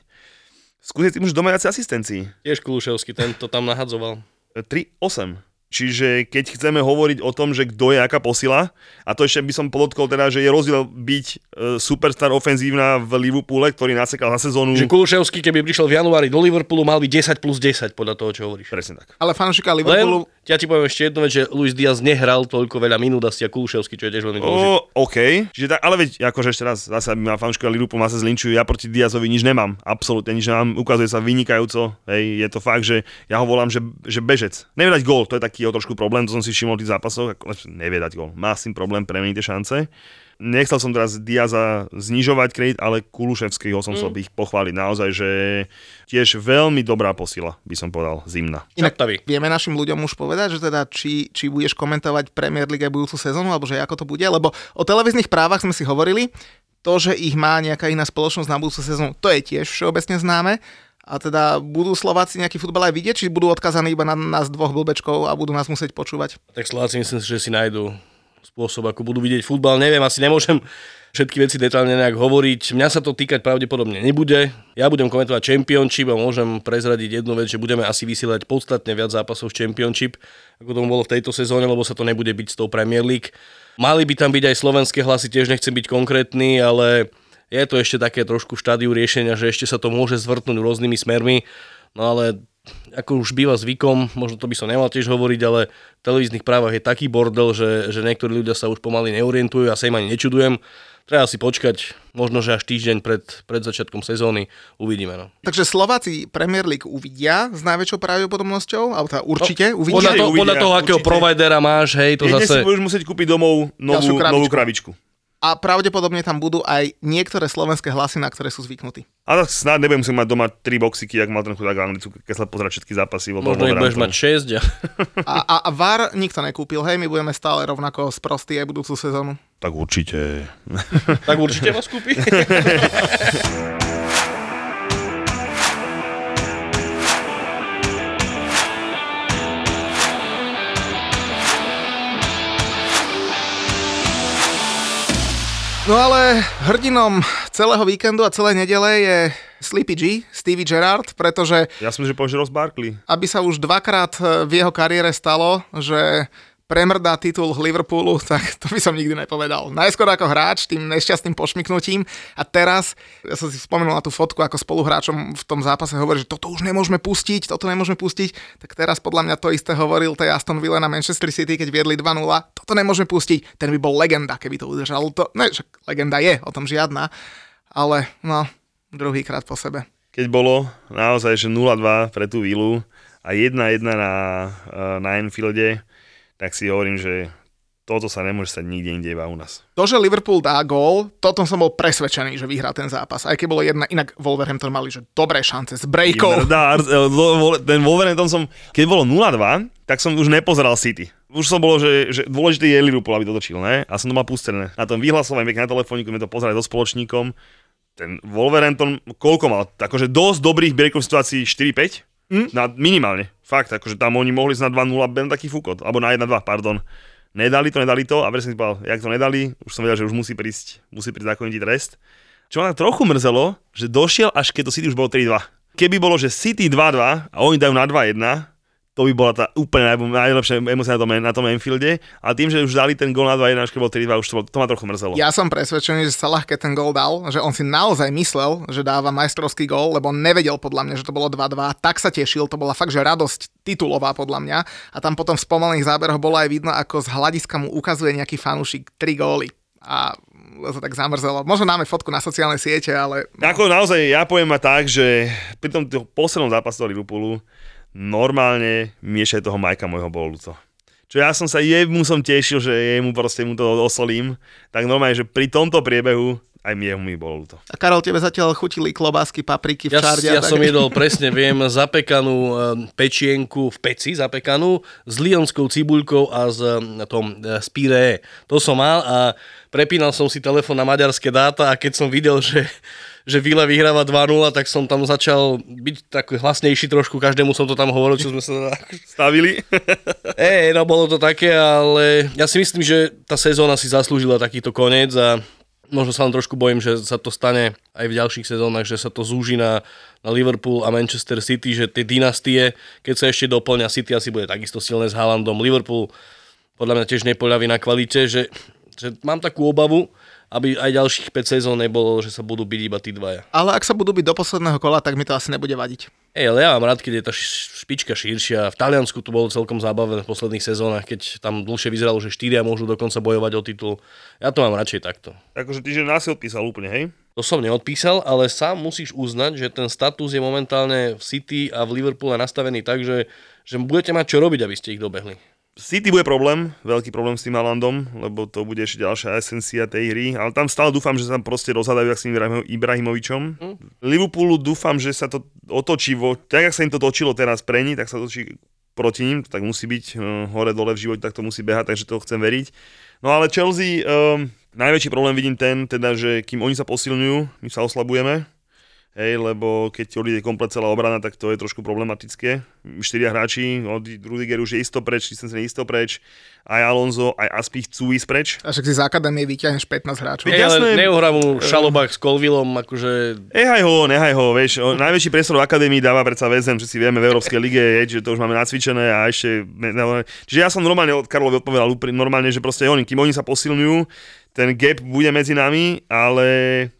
Speaker 3: Skúsiť tým už doma viacej asistencií.
Speaker 4: Tiež Kuluševský, ten to tam nahadzoval.
Speaker 3: E, 3-8. Čiže keď chceme hovoriť o tom, že kto je aká posila, a to ešte by som podotkol teda, že je rozdiel byť e, superstar ofenzívna v Liverpoole, ktorý nasekal za sezónu.
Speaker 4: Že Kuluševský, keby prišiel v januári do Liverpoolu, mal byť 10 plus 10 podľa toho, čo hovoríš.
Speaker 3: Presne tak.
Speaker 2: Ale fanšika
Speaker 4: Len,
Speaker 2: Liverpoolu...
Speaker 4: ja ti poviem ešte jednu vec, že Luis Diaz nehral toľko veľa minút asi ako Kuluševský, čo je tiež veľmi dôležité.
Speaker 3: O, OK. Čiže tak, ale veď, akože ešte raz, zase ma fanúškovia Liverpoolu ma sa zlinčujú, ja proti Diazovi nič nemám. Absolútne nič nemám. Ukazuje sa vynikajúco. Hej, je to fakt, že ja ho volám, že, že bežec. Nevie dať gól, to je taký jeho trošku problém, to som si všimol v tých zápasoch. Ako, nevie dať gól. Má s tým problém premeniť tie šance. Nechcel som teraz Diaza znižovať kredit, ale Kuluševského som chcel mm. ich pochváliť. Naozaj, že tiež veľmi dobrá posila, by som povedal, zimná.
Speaker 2: Inak vieme našim ľuďom už povedať, že teda či, či budeš komentovať Premier League aj budúcu sezónu, alebo že ako to bude, lebo o televíznych právach sme si hovorili, to, že ich má nejaká iná spoločnosť na budúcu sezónu, to je tiež všeobecne známe. A teda budú Slováci nejaký futbal aj vidieť, či budú odkazaní iba na nás dvoch blbečkov a budú nás musieť počúvať?
Speaker 4: Tak Slováci myslím že si nájdú spôsob, ako budú vidieť futbal. Neviem, asi nemôžem všetky veci detálne nejak hovoriť. Mňa sa to týkať pravdepodobne nebude. Ja budem komentovať Championship a môžem prezradiť jednu vec, že budeme asi vysielať podstatne viac zápasov v Championship, ako tomu bolo v tejto sezóne, lebo sa to nebude byť s tou Premier League. Mali by tam byť aj slovenské hlasy, tiež nechcem byť konkrétny, ale je to ešte také trošku štádiu riešenia, že ešte sa to môže zvrtnúť rôznymi smermi, no ale ako už býva zvykom, možno to by som nemal tiež hovoriť, ale v televíznych právach je taký bordel, že, že niektorí ľudia sa už pomaly neorientujú, ja sa im ani nečudujem. Treba si počkať, možno že až týždeň pred, pred začiatkom sezóny uvidíme. No.
Speaker 2: Takže Slováci Premier League uvidia s najväčšou pravdepodobnosťou, alebo teda určite
Speaker 4: No,
Speaker 2: uvidia.
Speaker 4: Podľa, to,
Speaker 3: uvidia,
Speaker 4: podľa toho, akého providera máš, hej, to
Speaker 3: Jedne si
Speaker 4: zase...
Speaker 3: budeš musieť kúpiť domov novú,
Speaker 2: krabičku.
Speaker 3: novú krabičku.
Speaker 2: A pravdepodobne tam budú aj niektoré slovenské hlasy, na ktoré sú zvyknutí.
Speaker 3: A tak snad nebudem musieť mať doma tri boxiky, jak mal ten chudák Anglicu, keď sa pozerať všetky zápasy. vo-
Speaker 4: Možno ich budeš mať
Speaker 3: Wolverhamptone.
Speaker 4: 6 a...
Speaker 2: A, a, a VAR nikto nekúpil, hej, my budeme stále rovnako sprostí aj budúcu sezónu.
Speaker 3: Tak určite.
Speaker 4: tak určite vás kúpi.
Speaker 2: No ale hrdinom celého víkendu a celej nedele je Sleepy G, Stevie Gerrard, pretože
Speaker 3: Ja som že Ross Barkley.
Speaker 2: aby sa už dvakrát e, v jeho kariére stalo, že premrdá titul Liverpoolu, tak to by som nikdy nepovedal. Najskôr ako hráč, tým nešťastným pošmiknutím a teraz, ja som si spomenul na tú fotku, ako spoluhráčom v tom zápase hovorí, že toto už nemôžeme pustiť, toto nemôžeme pustiť, tak teraz podľa mňa to isté hovoril tej Aston Villa na Manchester City, keď viedli 2-0, toto nemôžeme pustiť, ten by bol legenda, keby to udržal. To, ne, však legenda je, o tom žiadna, ale no, druhýkrát po sebe.
Speaker 3: Keď bolo naozaj, že 0-2 pre tú Villu a 1-1 na, eh, na Anfielde, tak si hovorím, že toto sa nemôže stať nikde inde iba u nás.
Speaker 2: To, že Liverpool dá gól, toto som bol presvedčený, že vyhrá ten zápas. Aj keď bolo jedna, inak Wolverhampton mali že dobré šance s breakov.
Speaker 3: Dá, eh, ten Wolverhampton som, keď bolo 0-2, tak som už nepozeral City. Už som bolo, že, že dôležitý je Liverpool, aby to točil, ne? A som to mal pustené. Na tom vyhlasovaní, pekne na telefóniku, sme to pozerali so spoločníkom. Ten Wolverhampton, koľko mal? Akože dosť dobrých breakov situácií 4-5?
Speaker 2: Hm?
Speaker 3: Na, minimálne. Fakt, akože tam oni mohli ísť na 2-0, ben taký fúkot. Alebo na 1-2, pardon. Nedali to, nedali to a presne si povedal, jak to nedali, už som vedel, že už musí prísť, musí prísť zákonitý trest. Čo ma tak trochu mrzelo, že došiel až keď to City už bolo 3-2. Keby bolo, že City 2-2 a oni dajú na 2-1, to by bola tá úplne naj, najlepšia emócia na tom, na tom Anfielde. A tým, že už dali ten gól na 2-1, až keď bol 3-2, už to, bol- to ma trochu mrzelo.
Speaker 2: Ja som presvedčený, že Salah, keď ten gól dal, že on si naozaj myslel, že dáva majstrovský gól, lebo on nevedel podľa mňa, že to bolo 2-2. Tak sa tešil, to bola fakt, že radosť titulová podľa mňa. A tam potom v spomalených záberoch bolo aj vidno, ako z hľadiska mu ukazuje nejaký fanúšik 3 góly. A to tak zamrzelo. Možno máme fotku na sociálnej siete, ale
Speaker 3: Ako naozaj, ja poviem ma tak, že pri tom poslednom zápase toho Liverpoolu normálne miešaj toho Majka môjho bolo ľúto. Čo ja som sa jemu som tešil, že jemu proste mu to osolím, tak normálne, že pri tomto priebehu aj mi jemu mi bolo ľúto.
Speaker 2: A Karol, tebe zatiaľ chutili klobásky, papriky v
Speaker 4: Ja,
Speaker 2: čarde. a
Speaker 4: ja
Speaker 2: tak?
Speaker 4: som jedol, presne viem, zapekanú eh, pečienku v peci, zapekanú, s lionskou cibuľkou a s eh, tom eh, spíré. To som mal a prepínal som si telefón na maďarské dáta a keď som videl, že že Vila vyhráva 2-0, tak som tam začal byť taký hlasnejší trošku, každému som to tam hovoril, čo sme sa
Speaker 3: Stavili?
Speaker 4: Ej, no bolo to také, ale ja si myslím, že tá sezóna si zaslúžila takýto koniec a možno sa len trošku bojím, že sa to stane aj v ďalších sezónach, že sa to zúži na, na Liverpool a Manchester City, že tie dynastie, keď sa ešte doplňa City, asi bude takisto silné s Haalandom. Liverpool podľa mňa tiež nepoľaví na kvalite, že, že mám takú obavu, aby aj ďalších 5 sezón nebolo, že sa budú byť iba tí dvaja.
Speaker 2: Ale ak sa budú byť do posledného kola, tak mi to asi nebude vadiť.
Speaker 4: Ej, ale ja mám rád, keď je tá špička širšia. V Taliansku to bolo celkom zábavné v posledných sezónach, keď tam dlhšie vyzeralo, že štyria môžu dokonca bojovať o titul. Ja to mám radšej takto.
Speaker 3: akože ty, že nás odpísal úplne, hej?
Speaker 4: To som neodpísal, ale sám musíš uznať, že ten status je momentálne v City a v Liverpoole nastavený tak, že, že budete mať čo robiť, aby ste ich dobehli.
Speaker 3: City bude problém, veľký problém s tým Haalandom, lebo to bude ešte ďalšia esencia tej hry, ale tam stále dúfam, že sa tam proste rozhadajú s tým Ibrahimo- Ibrahimovičom. Mm. Liverpoolu dúfam, že sa to otočí, vo, tak jak sa im to točilo teraz pre ní, tak sa to točí proti ním, tak musí byť uh, hore-dole v živote, tak to musí behať, takže to chcem veriť. No ale Chelsea, um, najväčší problém vidím ten, teda, že kým oni sa posilňujú, my sa oslabujeme, Hej, lebo keď odíde komplet celá obrana, tak to je trošku problematické. Štyria hráči, od Rudiger už je isto preč, Christensen je isto preč, aj Alonso, aj Aspi chcú ísť preč.
Speaker 2: A však si z akadémie vyťahneš 15 hráčov.
Speaker 4: Ej, ale neuhrá mu Šalobák s Colvillom, akože...
Speaker 3: Nehaj ho, nehaj ho, vieš, najväčší priestor v akadémii dáva predsa väzem, že si vieme v Európskej lige, je, že to už máme nacvičené a ešte... Čiže ja som normálne od Karlovi odpovedal normálne, že proste oni, kým oni sa posilňujú, ten gap bude medzi nami, ale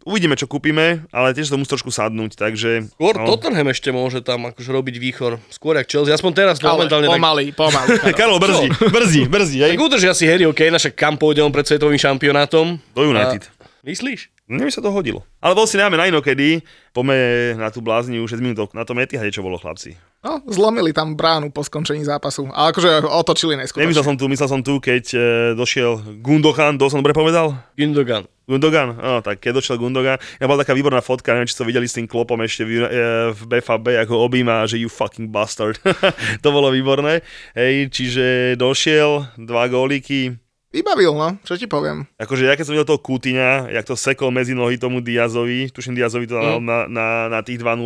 Speaker 3: uvidíme, čo kúpime, ale tiež to musí trošku sadnúť, takže...
Speaker 4: Skôr
Speaker 3: no.
Speaker 4: Tottenham ešte môže tam akože robiť výchor. Skôr jak Chelsea. Aspoň teraz
Speaker 2: Ale
Speaker 4: momentálne tak...
Speaker 2: pomaly, pomaly.
Speaker 3: Karol, brzdi, brzdi, hej.
Speaker 4: Tak udržia si Harry Kane, však kam pôjde on pred svetovým šampionátom.
Speaker 3: Do United.
Speaker 4: A... Myslíš?
Speaker 3: Mne by sa to hodilo. Ale bol si najmä na inokedy, poďme na tú blázniu 6 minút na tom Etihade, čo bolo chlapci.
Speaker 2: No, zlomili tam bránu po skončení zápasu. A akože otočili
Speaker 3: Nemyslel
Speaker 2: neskutočne.
Speaker 3: som tu, myslel som tu, keď e, došiel Gundogan, to som dobre povedal?
Speaker 4: Gündogan.
Speaker 3: Gundogan, no, tak keď došiel Gundogan, ja bola taká výborná fotka, neviem, či ste videli s tým klopom ešte v, e, v BFB, ako objíma, že you fucking bastard. to bolo výborné. Hej, čiže došiel, dva góliky,
Speaker 2: Vybavil, no, čo ti poviem.
Speaker 3: Akože ja keď som videl toho Kútiňa, jak to sekol medzi nohy tomu Diazovi, tuším Diazovi to dal
Speaker 4: Mm.
Speaker 3: na, na, na tých 2-0,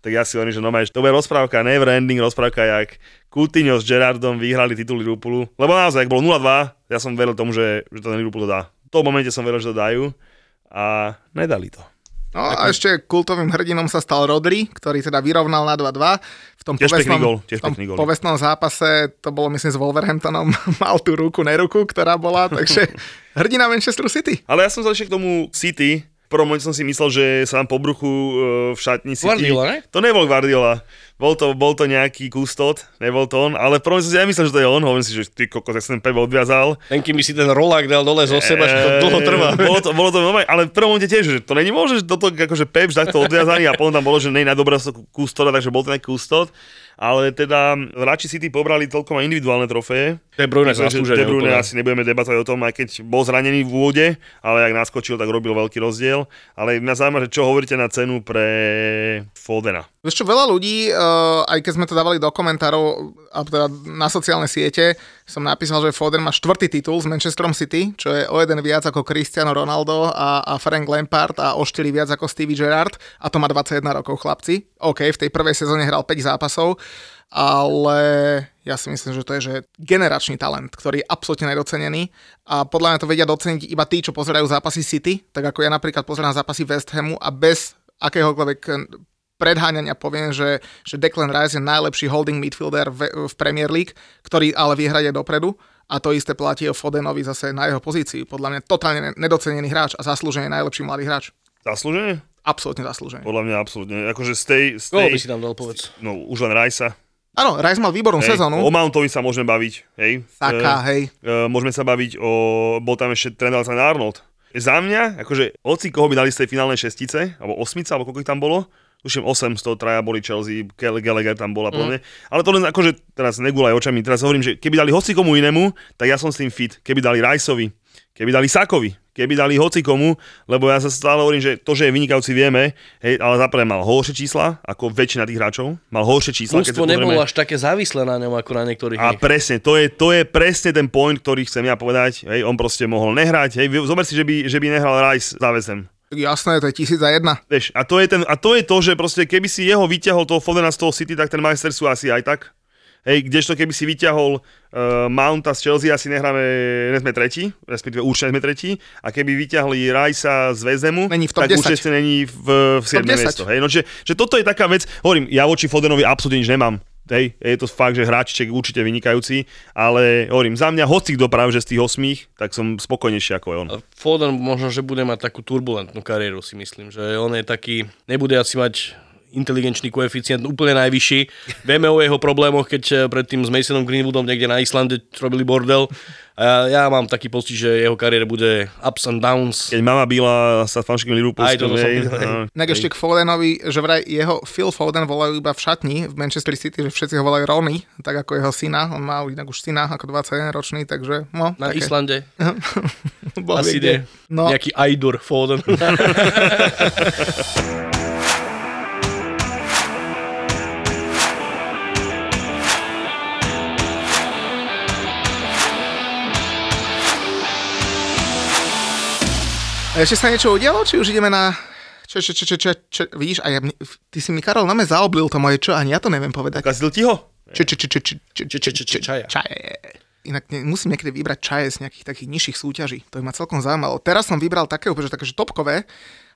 Speaker 3: tak ja si hovorím, že normálne, že to bude rozprávka, never ending rozprávka, jak Coutinho s Gerardom vyhrali titul Liverpoolu. Lebo naozaj, ak bolo 0-2, ja som veril tomu, že, že to ten Liverpool to dá. V tom momente som veril, že to dajú a nedali to.
Speaker 2: No a ešte kultovým hrdinom sa stal Rodri, ktorý teda vyrovnal na 2-2. V tom,
Speaker 3: Tiež pekný
Speaker 2: povestnom,
Speaker 3: gól, tiež
Speaker 2: v tom
Speaker 3: pekný gól.
Speaker 2: povestnom zápase, to bolo myslím s Wolverhamptonom, mal tú ruku, neruku, ktorá bola, takže hrdina Manchester City.
Speaker 3: Ale ja som sa ešte k tomu City, v prvom momente som si myslel, že sa nám po bruchu e, v šatni City...
Speaker 4: Guardiola, ne?
Speaker 3: To nebol Guardiola. Bol to, bol to nejaký kustot, nebol to on, ale prvom som si aj myslel, že to je on. Hovorím si, že ty kokos, jak sa ten Pep odviazal.
Speaker 4: Ten, kým by si ten rolák dal dole zo seba, že to dlho trvá.
Speaker 3: Bolo to, bolo to normálne, ale v prvom momente tiež, že to není možné, že toto akože Pep takto odviazaný a potom tam bolo, že nej na dobré kustora, takže bol to nejaký kustot. Ale teda hráči City pobrali toľko individuálne trofeje.
Speaker 4: De Bruyne
Speaker 3: Takže De Bruyne asi nebudeme debatovať o tom, aj keď bol zranený v úvode, ale ak naskočil, tak robil veľký rozdiel. Ale mňa zaujíma, že čo hovoríte na cenu pre Fodena.
Speaker 2: Vieš čo, veľa ľudí, uh, aj keď sme to dávali do komentárov, a teda na sociálne siete, som napísal, že Foden má štvrtý titul s Manchesterom City, čo je o jeden viac ako Cristiano Ronaldo a, a Frank Lampard a o 4 viac ako Stevie Gerrard a to má 21 rokov chlapci. OK, v tej prvej sezóne hral 5 zápasov, ale ja si myslím, že to je že generačný talent, ktorý je absolútne nedocenený a podľa mňa to vedia doceniť iba tí, čo pozerajú zápasy City, tak ako ja napríklad pozerám zápasy West Hamu a bez akéhokoľvek predháňania poviem, že, že Declan Rice je najlepší holding midfielder v, v Premier League, ktorý ale vie hrať aj dopredu. A to isté platí o Fodenovi zase na jeho pozícii. Podľa mňa totálne nedocenený hráč a zaslúžene najlepší mladý hráč.
Speaker 3: Zaslúžene?
Speaker 2: Absolútne zaslúžene.
Speaker 3: Podľa mňa absolútne. Akože z tej... Z tej
Speaker 4: by si tam dal, povedz?
Speaker 3: no, už len Rajsa.
Speaker 2: Áno, Rice mal výbornú
Speaker 3: Hej.
Speaker 2: sezónu.
Speaker 3: O Mountovi sa môžeme baviť. Hej.
Speaker 2: Taká,
Speaker 3: E,
Speaker 2: hej.
Speaker 3: e, môžeme sa baviť o... Bol tam ešte Trent Alexander-Arnold. Za mňa, akože hoci koho by dali z tej finálnej šestice, alebo osmice, alebo koľko ich tam bolo, tuším 8 z toho traja boli Chelsea, Gallagher tam bola podobne. Ale to len akože, teraz negulaj očami, teraz hovorím, že keby dali hoci komu inému, tak ja som s tým fit. Keby dali Riceovi, keby dali Sakovi, keby dali hoci komu, lebo ja sa stále hovorím, že to, že je vynikajúci vieme, hej, ale zaprvé mal horšie čísla ako väčšina tých hráčov, mal horšie čísla.
Speaker 4: Mústvo nebolo až také závislé na ňom ako na niektorých
Speaker 3: a
Speaker 4: iných.
Speaker 3: presne, to je, to je presne ten point, ktorý chcem ja povedať. Hej, on proste mohol nehrať. Hej, zober si, že by, že by nehral Rice záväzem.
Speaker 2: Jasné, to je tisíc za jedna.
Speaker 3: Vieš, a to, je ten, a to je to, že proste keby si jeho vyťahol toho Fodena z toho City, tak ten majster sú asi aj tak. Hej, kdežto keby si vyťahol uh, Mounta z Chelsea, asi nehráme, nie sme tretí, respektíve určite sme tretí, a keby vyťahli Rajsa z Vezemu, tak
Speaker 2: 10.
Speaker 3: určite není v, v 7.
Speaker 2: 10.
Speaker 3: miesto. Hej, no, že, že, toto je taká vec, hovorím, ja voči Fodenovi absolútne nič nemám. Hej, je to fakt, že hráčiček určite vynikajúci, ale hovorím, za mňa hoci kto práve, že z tých osmých, tak som spokojnejší ako je on.
Speaker 4: Foden možno, že bude mať takú turbulentnú kariéru, si myslím, že on je taký, nebude asi mať inteligenčný koeficient úplne najvyšší. Vieme o jeho problémoch, keď eh, predtým s Masonom Greenwoodom niekde na Islande robili bordel. A ja, ja mám taký pocit, že jeho kariéra bude ups and downs.
Speaker 3: Keď mama byla sa fanšikom Liverpoolskom,
Speaker 4: Aj toto som.
Speaker 2: Inak ešte k Fodenovi, že vraj jeho Phil Foden volajú iba v šatni v Manchester City, že všetci ho volajú Ronny, tak ako jeho syna. On má inak už syna ako 21 ročný, takže no.
Speaker 4: Na
Speaker 2: také.
Speaker 4: Islande asi ide
Speaker 2: No,
Speaker 4: nejaký Aidur Foden.
Speaker 2: A ešte sa niečo udialo, či už ideme na... Čo, čo, čo, čo, čo, čo, vidíš, a ja, ty si mi, Karol, na me zaoblil to moje čo, ani ja to neviem povedať.
Speaker 3: Kazil ti ho?
Speaker 2: Čo, čo, čo, čo, čo, čo, čo, čo, čo, čo,
Speaker 4: Čaja.
Speaker 2: čaje. Inak ne, musím niekedy vybrať čaje z nejakých takých nižších súťaží. To by ma celkom zaujímalo. Teraz som vybral také úplne, že také, že topkové.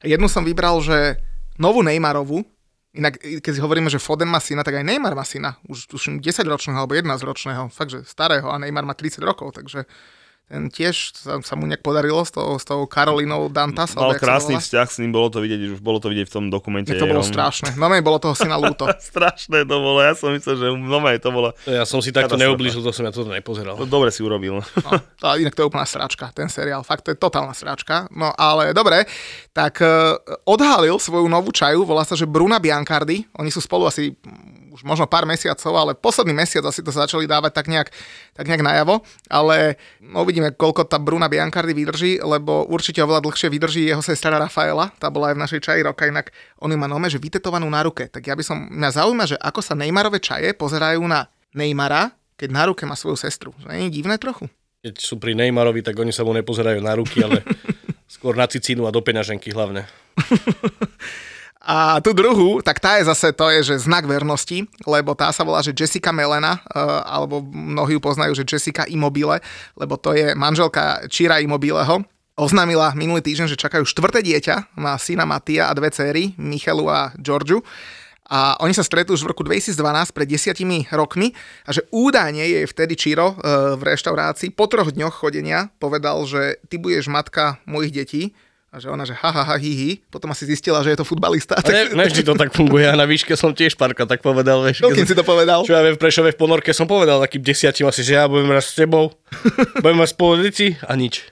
Speaker 2: Jednu som vybral, že novú Neymarovú. Inak, keď si hovoríme, že Foden má syna, tak aj Neymar má syna. Už tuším 10-ročného alebo 11-ročného. Fakt, že starého. A Neymar má 30 rokov, takže ten tiež sa, sa mu nejak podarilo s tou, s tou Karolinou Dantas.
Speaker 3: Mal krásny vzťah s ním, bolo to vidieť, už bolo to vidieť v tom dokumente.
Speaker 2: Jak to bolo
Speaker 3: on-
Speaker 2: strašné. No bolo toho syna ľúto.
Speaker 3: Strašné to bolo, ja som myslel, že no to bolo...
Speaker 4: Ja som si takto neublížil, to som ja toto nepozeral.
Speaker 3: To dobre si urobil.
Speaker 2: No, to, inak to je úplná sračka, ten seriál. Fakt, to je totálna sračka. No ale dobre, tak uh, odhalil svoju novú čaju, volá sa, že Bruna Biancardi. Oni sú spolu asi už možno pár mesiacov, ale posledný mesiac asi to začali dávať tak nejak, tak nejak najavo. Ale no, uvidíme, koľko tá Bruna Biancardi vydrží, lebo určite oveľa dlhšie vydrží jeho sestra Rafaela. Tá bola aj v našej čaji roka, inak on ju má nome, že vytetovanú na ruke. Tak ja by som, mňa zaujíma, že ako sa Neymarové čaje pozerajú na Neymara, keď na ruke má svoju sestru. Že nie je divné trochu?
Speaker 4: Keď sú pri Neymarovi, tak oni sa mu nepozerajú na ruky, ale skôr na cicínu a do peňaženky hlavne.
Speaker 2: A tú druhú, tak tá je zase, to je, že znak vernosti, lebo tá sa volá, že Jessica Melena, uh, alebo mnohí ju poznajú, že Jessica Immobile, lebo to je manželka Číra Immobileho. Oznámila minulý týždeň, že čakajú štvrté dieťa, má syna Matia a dve céry, Michalu a Georgiu. A oni sa stretli už v roku 2012, pred desiatimi rokmi, a že údajne jej vtedy Čiro uh, v reštaurácii po troch dňoch chodenia povedal, že ty budeš matka mojich detí, a že ona, že ha, ha, ha, hi, hi. Potom asi zistila, že je to futbalista.
Speaker 4: A ne, nevždy to tak funguje, ja na výške som tiež párka tak povedal. Vieš,
Speaker 2: Koľkým si to povedal?
Speaker 4: Čo ja viem, v Prešove v ponorke som povedal takým desiatim asi, že ja budem raz s tebou, budem raz spolu deti a nič.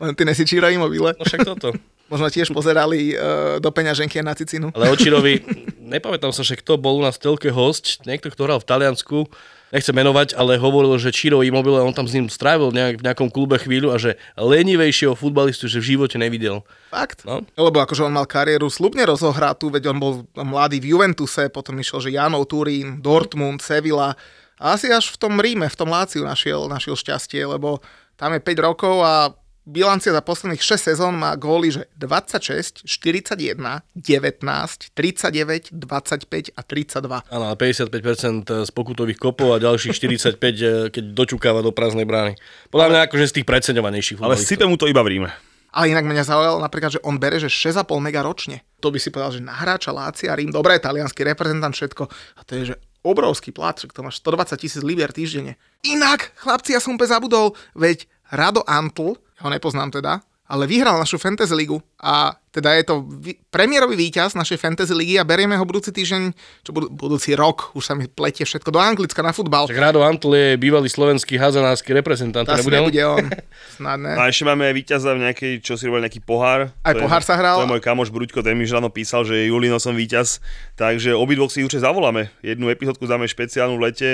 Speaker 2: Len ty nesi Číra Immobile.
Speaker 4: No však toto.
Speaker 2: Možno tiež pozerali uh, do peňaženky a na cicinu.
Speaker 4: Ale Očirovi, nepamätám sa, že kto bol u nás v telke host, niekto, kto hral v Taliansku, nechcem menovať, ale hovoril, že Čiro Immobile, on tam s ním strávil nejak, v nejakom klube chvíľu a že lenivejšieho futbalistu, že v živote nevidel.
Speaker 2: Fakt?
Speaker 4: No.
Speaker 2: Lebo akože on mal kariéru slubne rozohratú, veď on bol mladý v Juventuse, potom išiel, že Janov Turín, Dortmund, Sevilla a asi až v tom Ríme, v tom Láciu našiel, našiel šťastie, lebo tam je 5 rokov a bilancia za posledných 6 sezón má góly, že 26, 41, 19, 39, 25 a 32.
Speaker 4: Áno, ale 55% z pokutových kopov a ďalších 45, eh, keď dočukáva do prázdnej brány. Podľa mňa akože z tých preceňovanejších
Speaker 3: Ale
Speaker 4: futbalistov.
Speaker 3: sype mu to iba v Ríme.
Speaker 2: Ale inak mňa zaujalo napríklad, že on bere, že 6,5 mega ročne. To by si povedal, že na hráča Lácia, Rím, dobré, talianský reprezentant, všetko. A to je, že obrovský plat, že to máš 120 tisíc libier týždenne. Inak, chlapci, ja som úplne zabudol, veď Rado Antl, ho nepoznám teda, ale vyhral našu Fantasy Ligu a teda je to vy, premiérový víťaz našej Fantasy Ligy a berieme ho budúci týždeň, čo budú, budúci rok, už sa mi pletie všetko do Anglicka na futbal.
Speaker 4: Tak Rado Antl je bývalý slovenský hazanársky reprezentant.
Speaker 2: To
Speaker 4: nebude
Speaker 2: nebude on. Snad ne.
Speaker 3: A ešte máme aj víťaza v nejakej, čo si robil nejaký pohár.
Speaker 2: Aj
Speaker 3: To je-
Speaker 2: pohár sa hral.
Speaker 3: To je môj kamoš Bruďko, ten mi už ráno písal, že Julino som víťaz, takže obidvoch si určite zavoláme. Jednu epizódku dáme špeciálnu v lete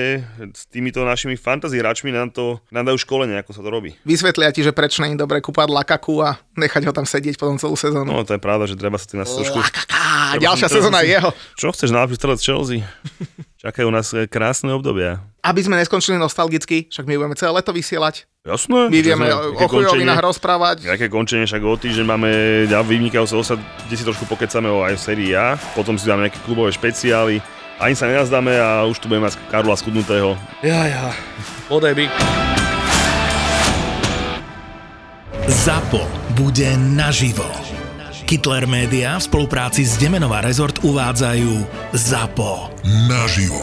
Speaker 3: s týmito našimi fantasy hráčmi, nám to nám dajú školenie, ako sa to robí.
Speaker 2: Vysvetlia ti, že prečo nie je dobre kúpať Lakaku a nechať ho tam sedieť potom celú sezónu.
Speaker 3: No to je pravda, že treba sa tým nás trošku...
Speaker 2: Ďalšia sezóna je jeho.
Speaker 3: Čo chceš najlepšie strelec Chelsea? Čakajú nás e, krásne obdobia.
Speaker 2: Aby sme neskončili nostalgicky, však my budeme celé leto vysielať.
Speaker 3: Jasné.
Speaker 2: My vieme
Speaker 3: sme-
Speaker 2: o chujovinách rozprávať.
Speaker 3: Aké končenie, však o týždeň máme ja, vynikajúce osad, kde si trošku pokecame o aj sérii A, potom si dáme nejaké klubové špeciály, ani sa nenazdáme a už tu budeme mať Karola Skudnutého.
Speaker 4: Ja, ja. Podaj by.
Speaker 5: ZAPO bude naživo. Kittler Media v spolupráci s Demenová Resort uvádzajú ZAPO.
Speaker 6: Naživo.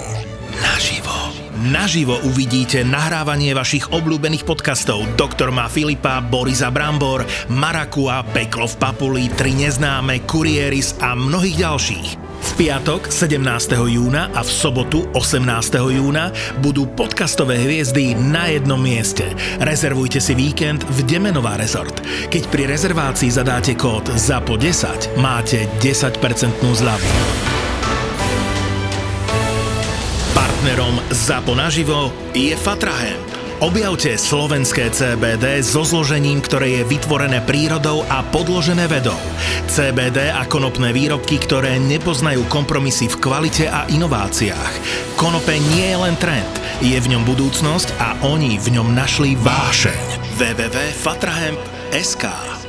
Speaker 5: Naživo. Naživo uvidíte nahrávanie vašich obľúbených podcastov Doktor má Filipa, Borisa Brambor, Marakua, Peklo v Papuli, Tri neznáme, Kurieris a mnohých ďalších. V piatok 17. júna a v sobotu 18. júna budú podcastové hviezdy na jednom mieste. Rezervujte si víkend v Demenová rezort. Keď pri rezervácii zadáte kód ZAPO10, máte 10% zľavu. Partnerom ZAPO naživo je Fatrahemp. Objavte slovenské CBD so zložením, ktoré je vytvorené prírodou a podložené vedou. CBD a konopné výrobky, ktoré nepoznajú kompromisy v kvalite a inováciách. Konope nie je len trend, je v ňom budúcnosť a oni v ňom našli vášeň. www.fatrahemp.sk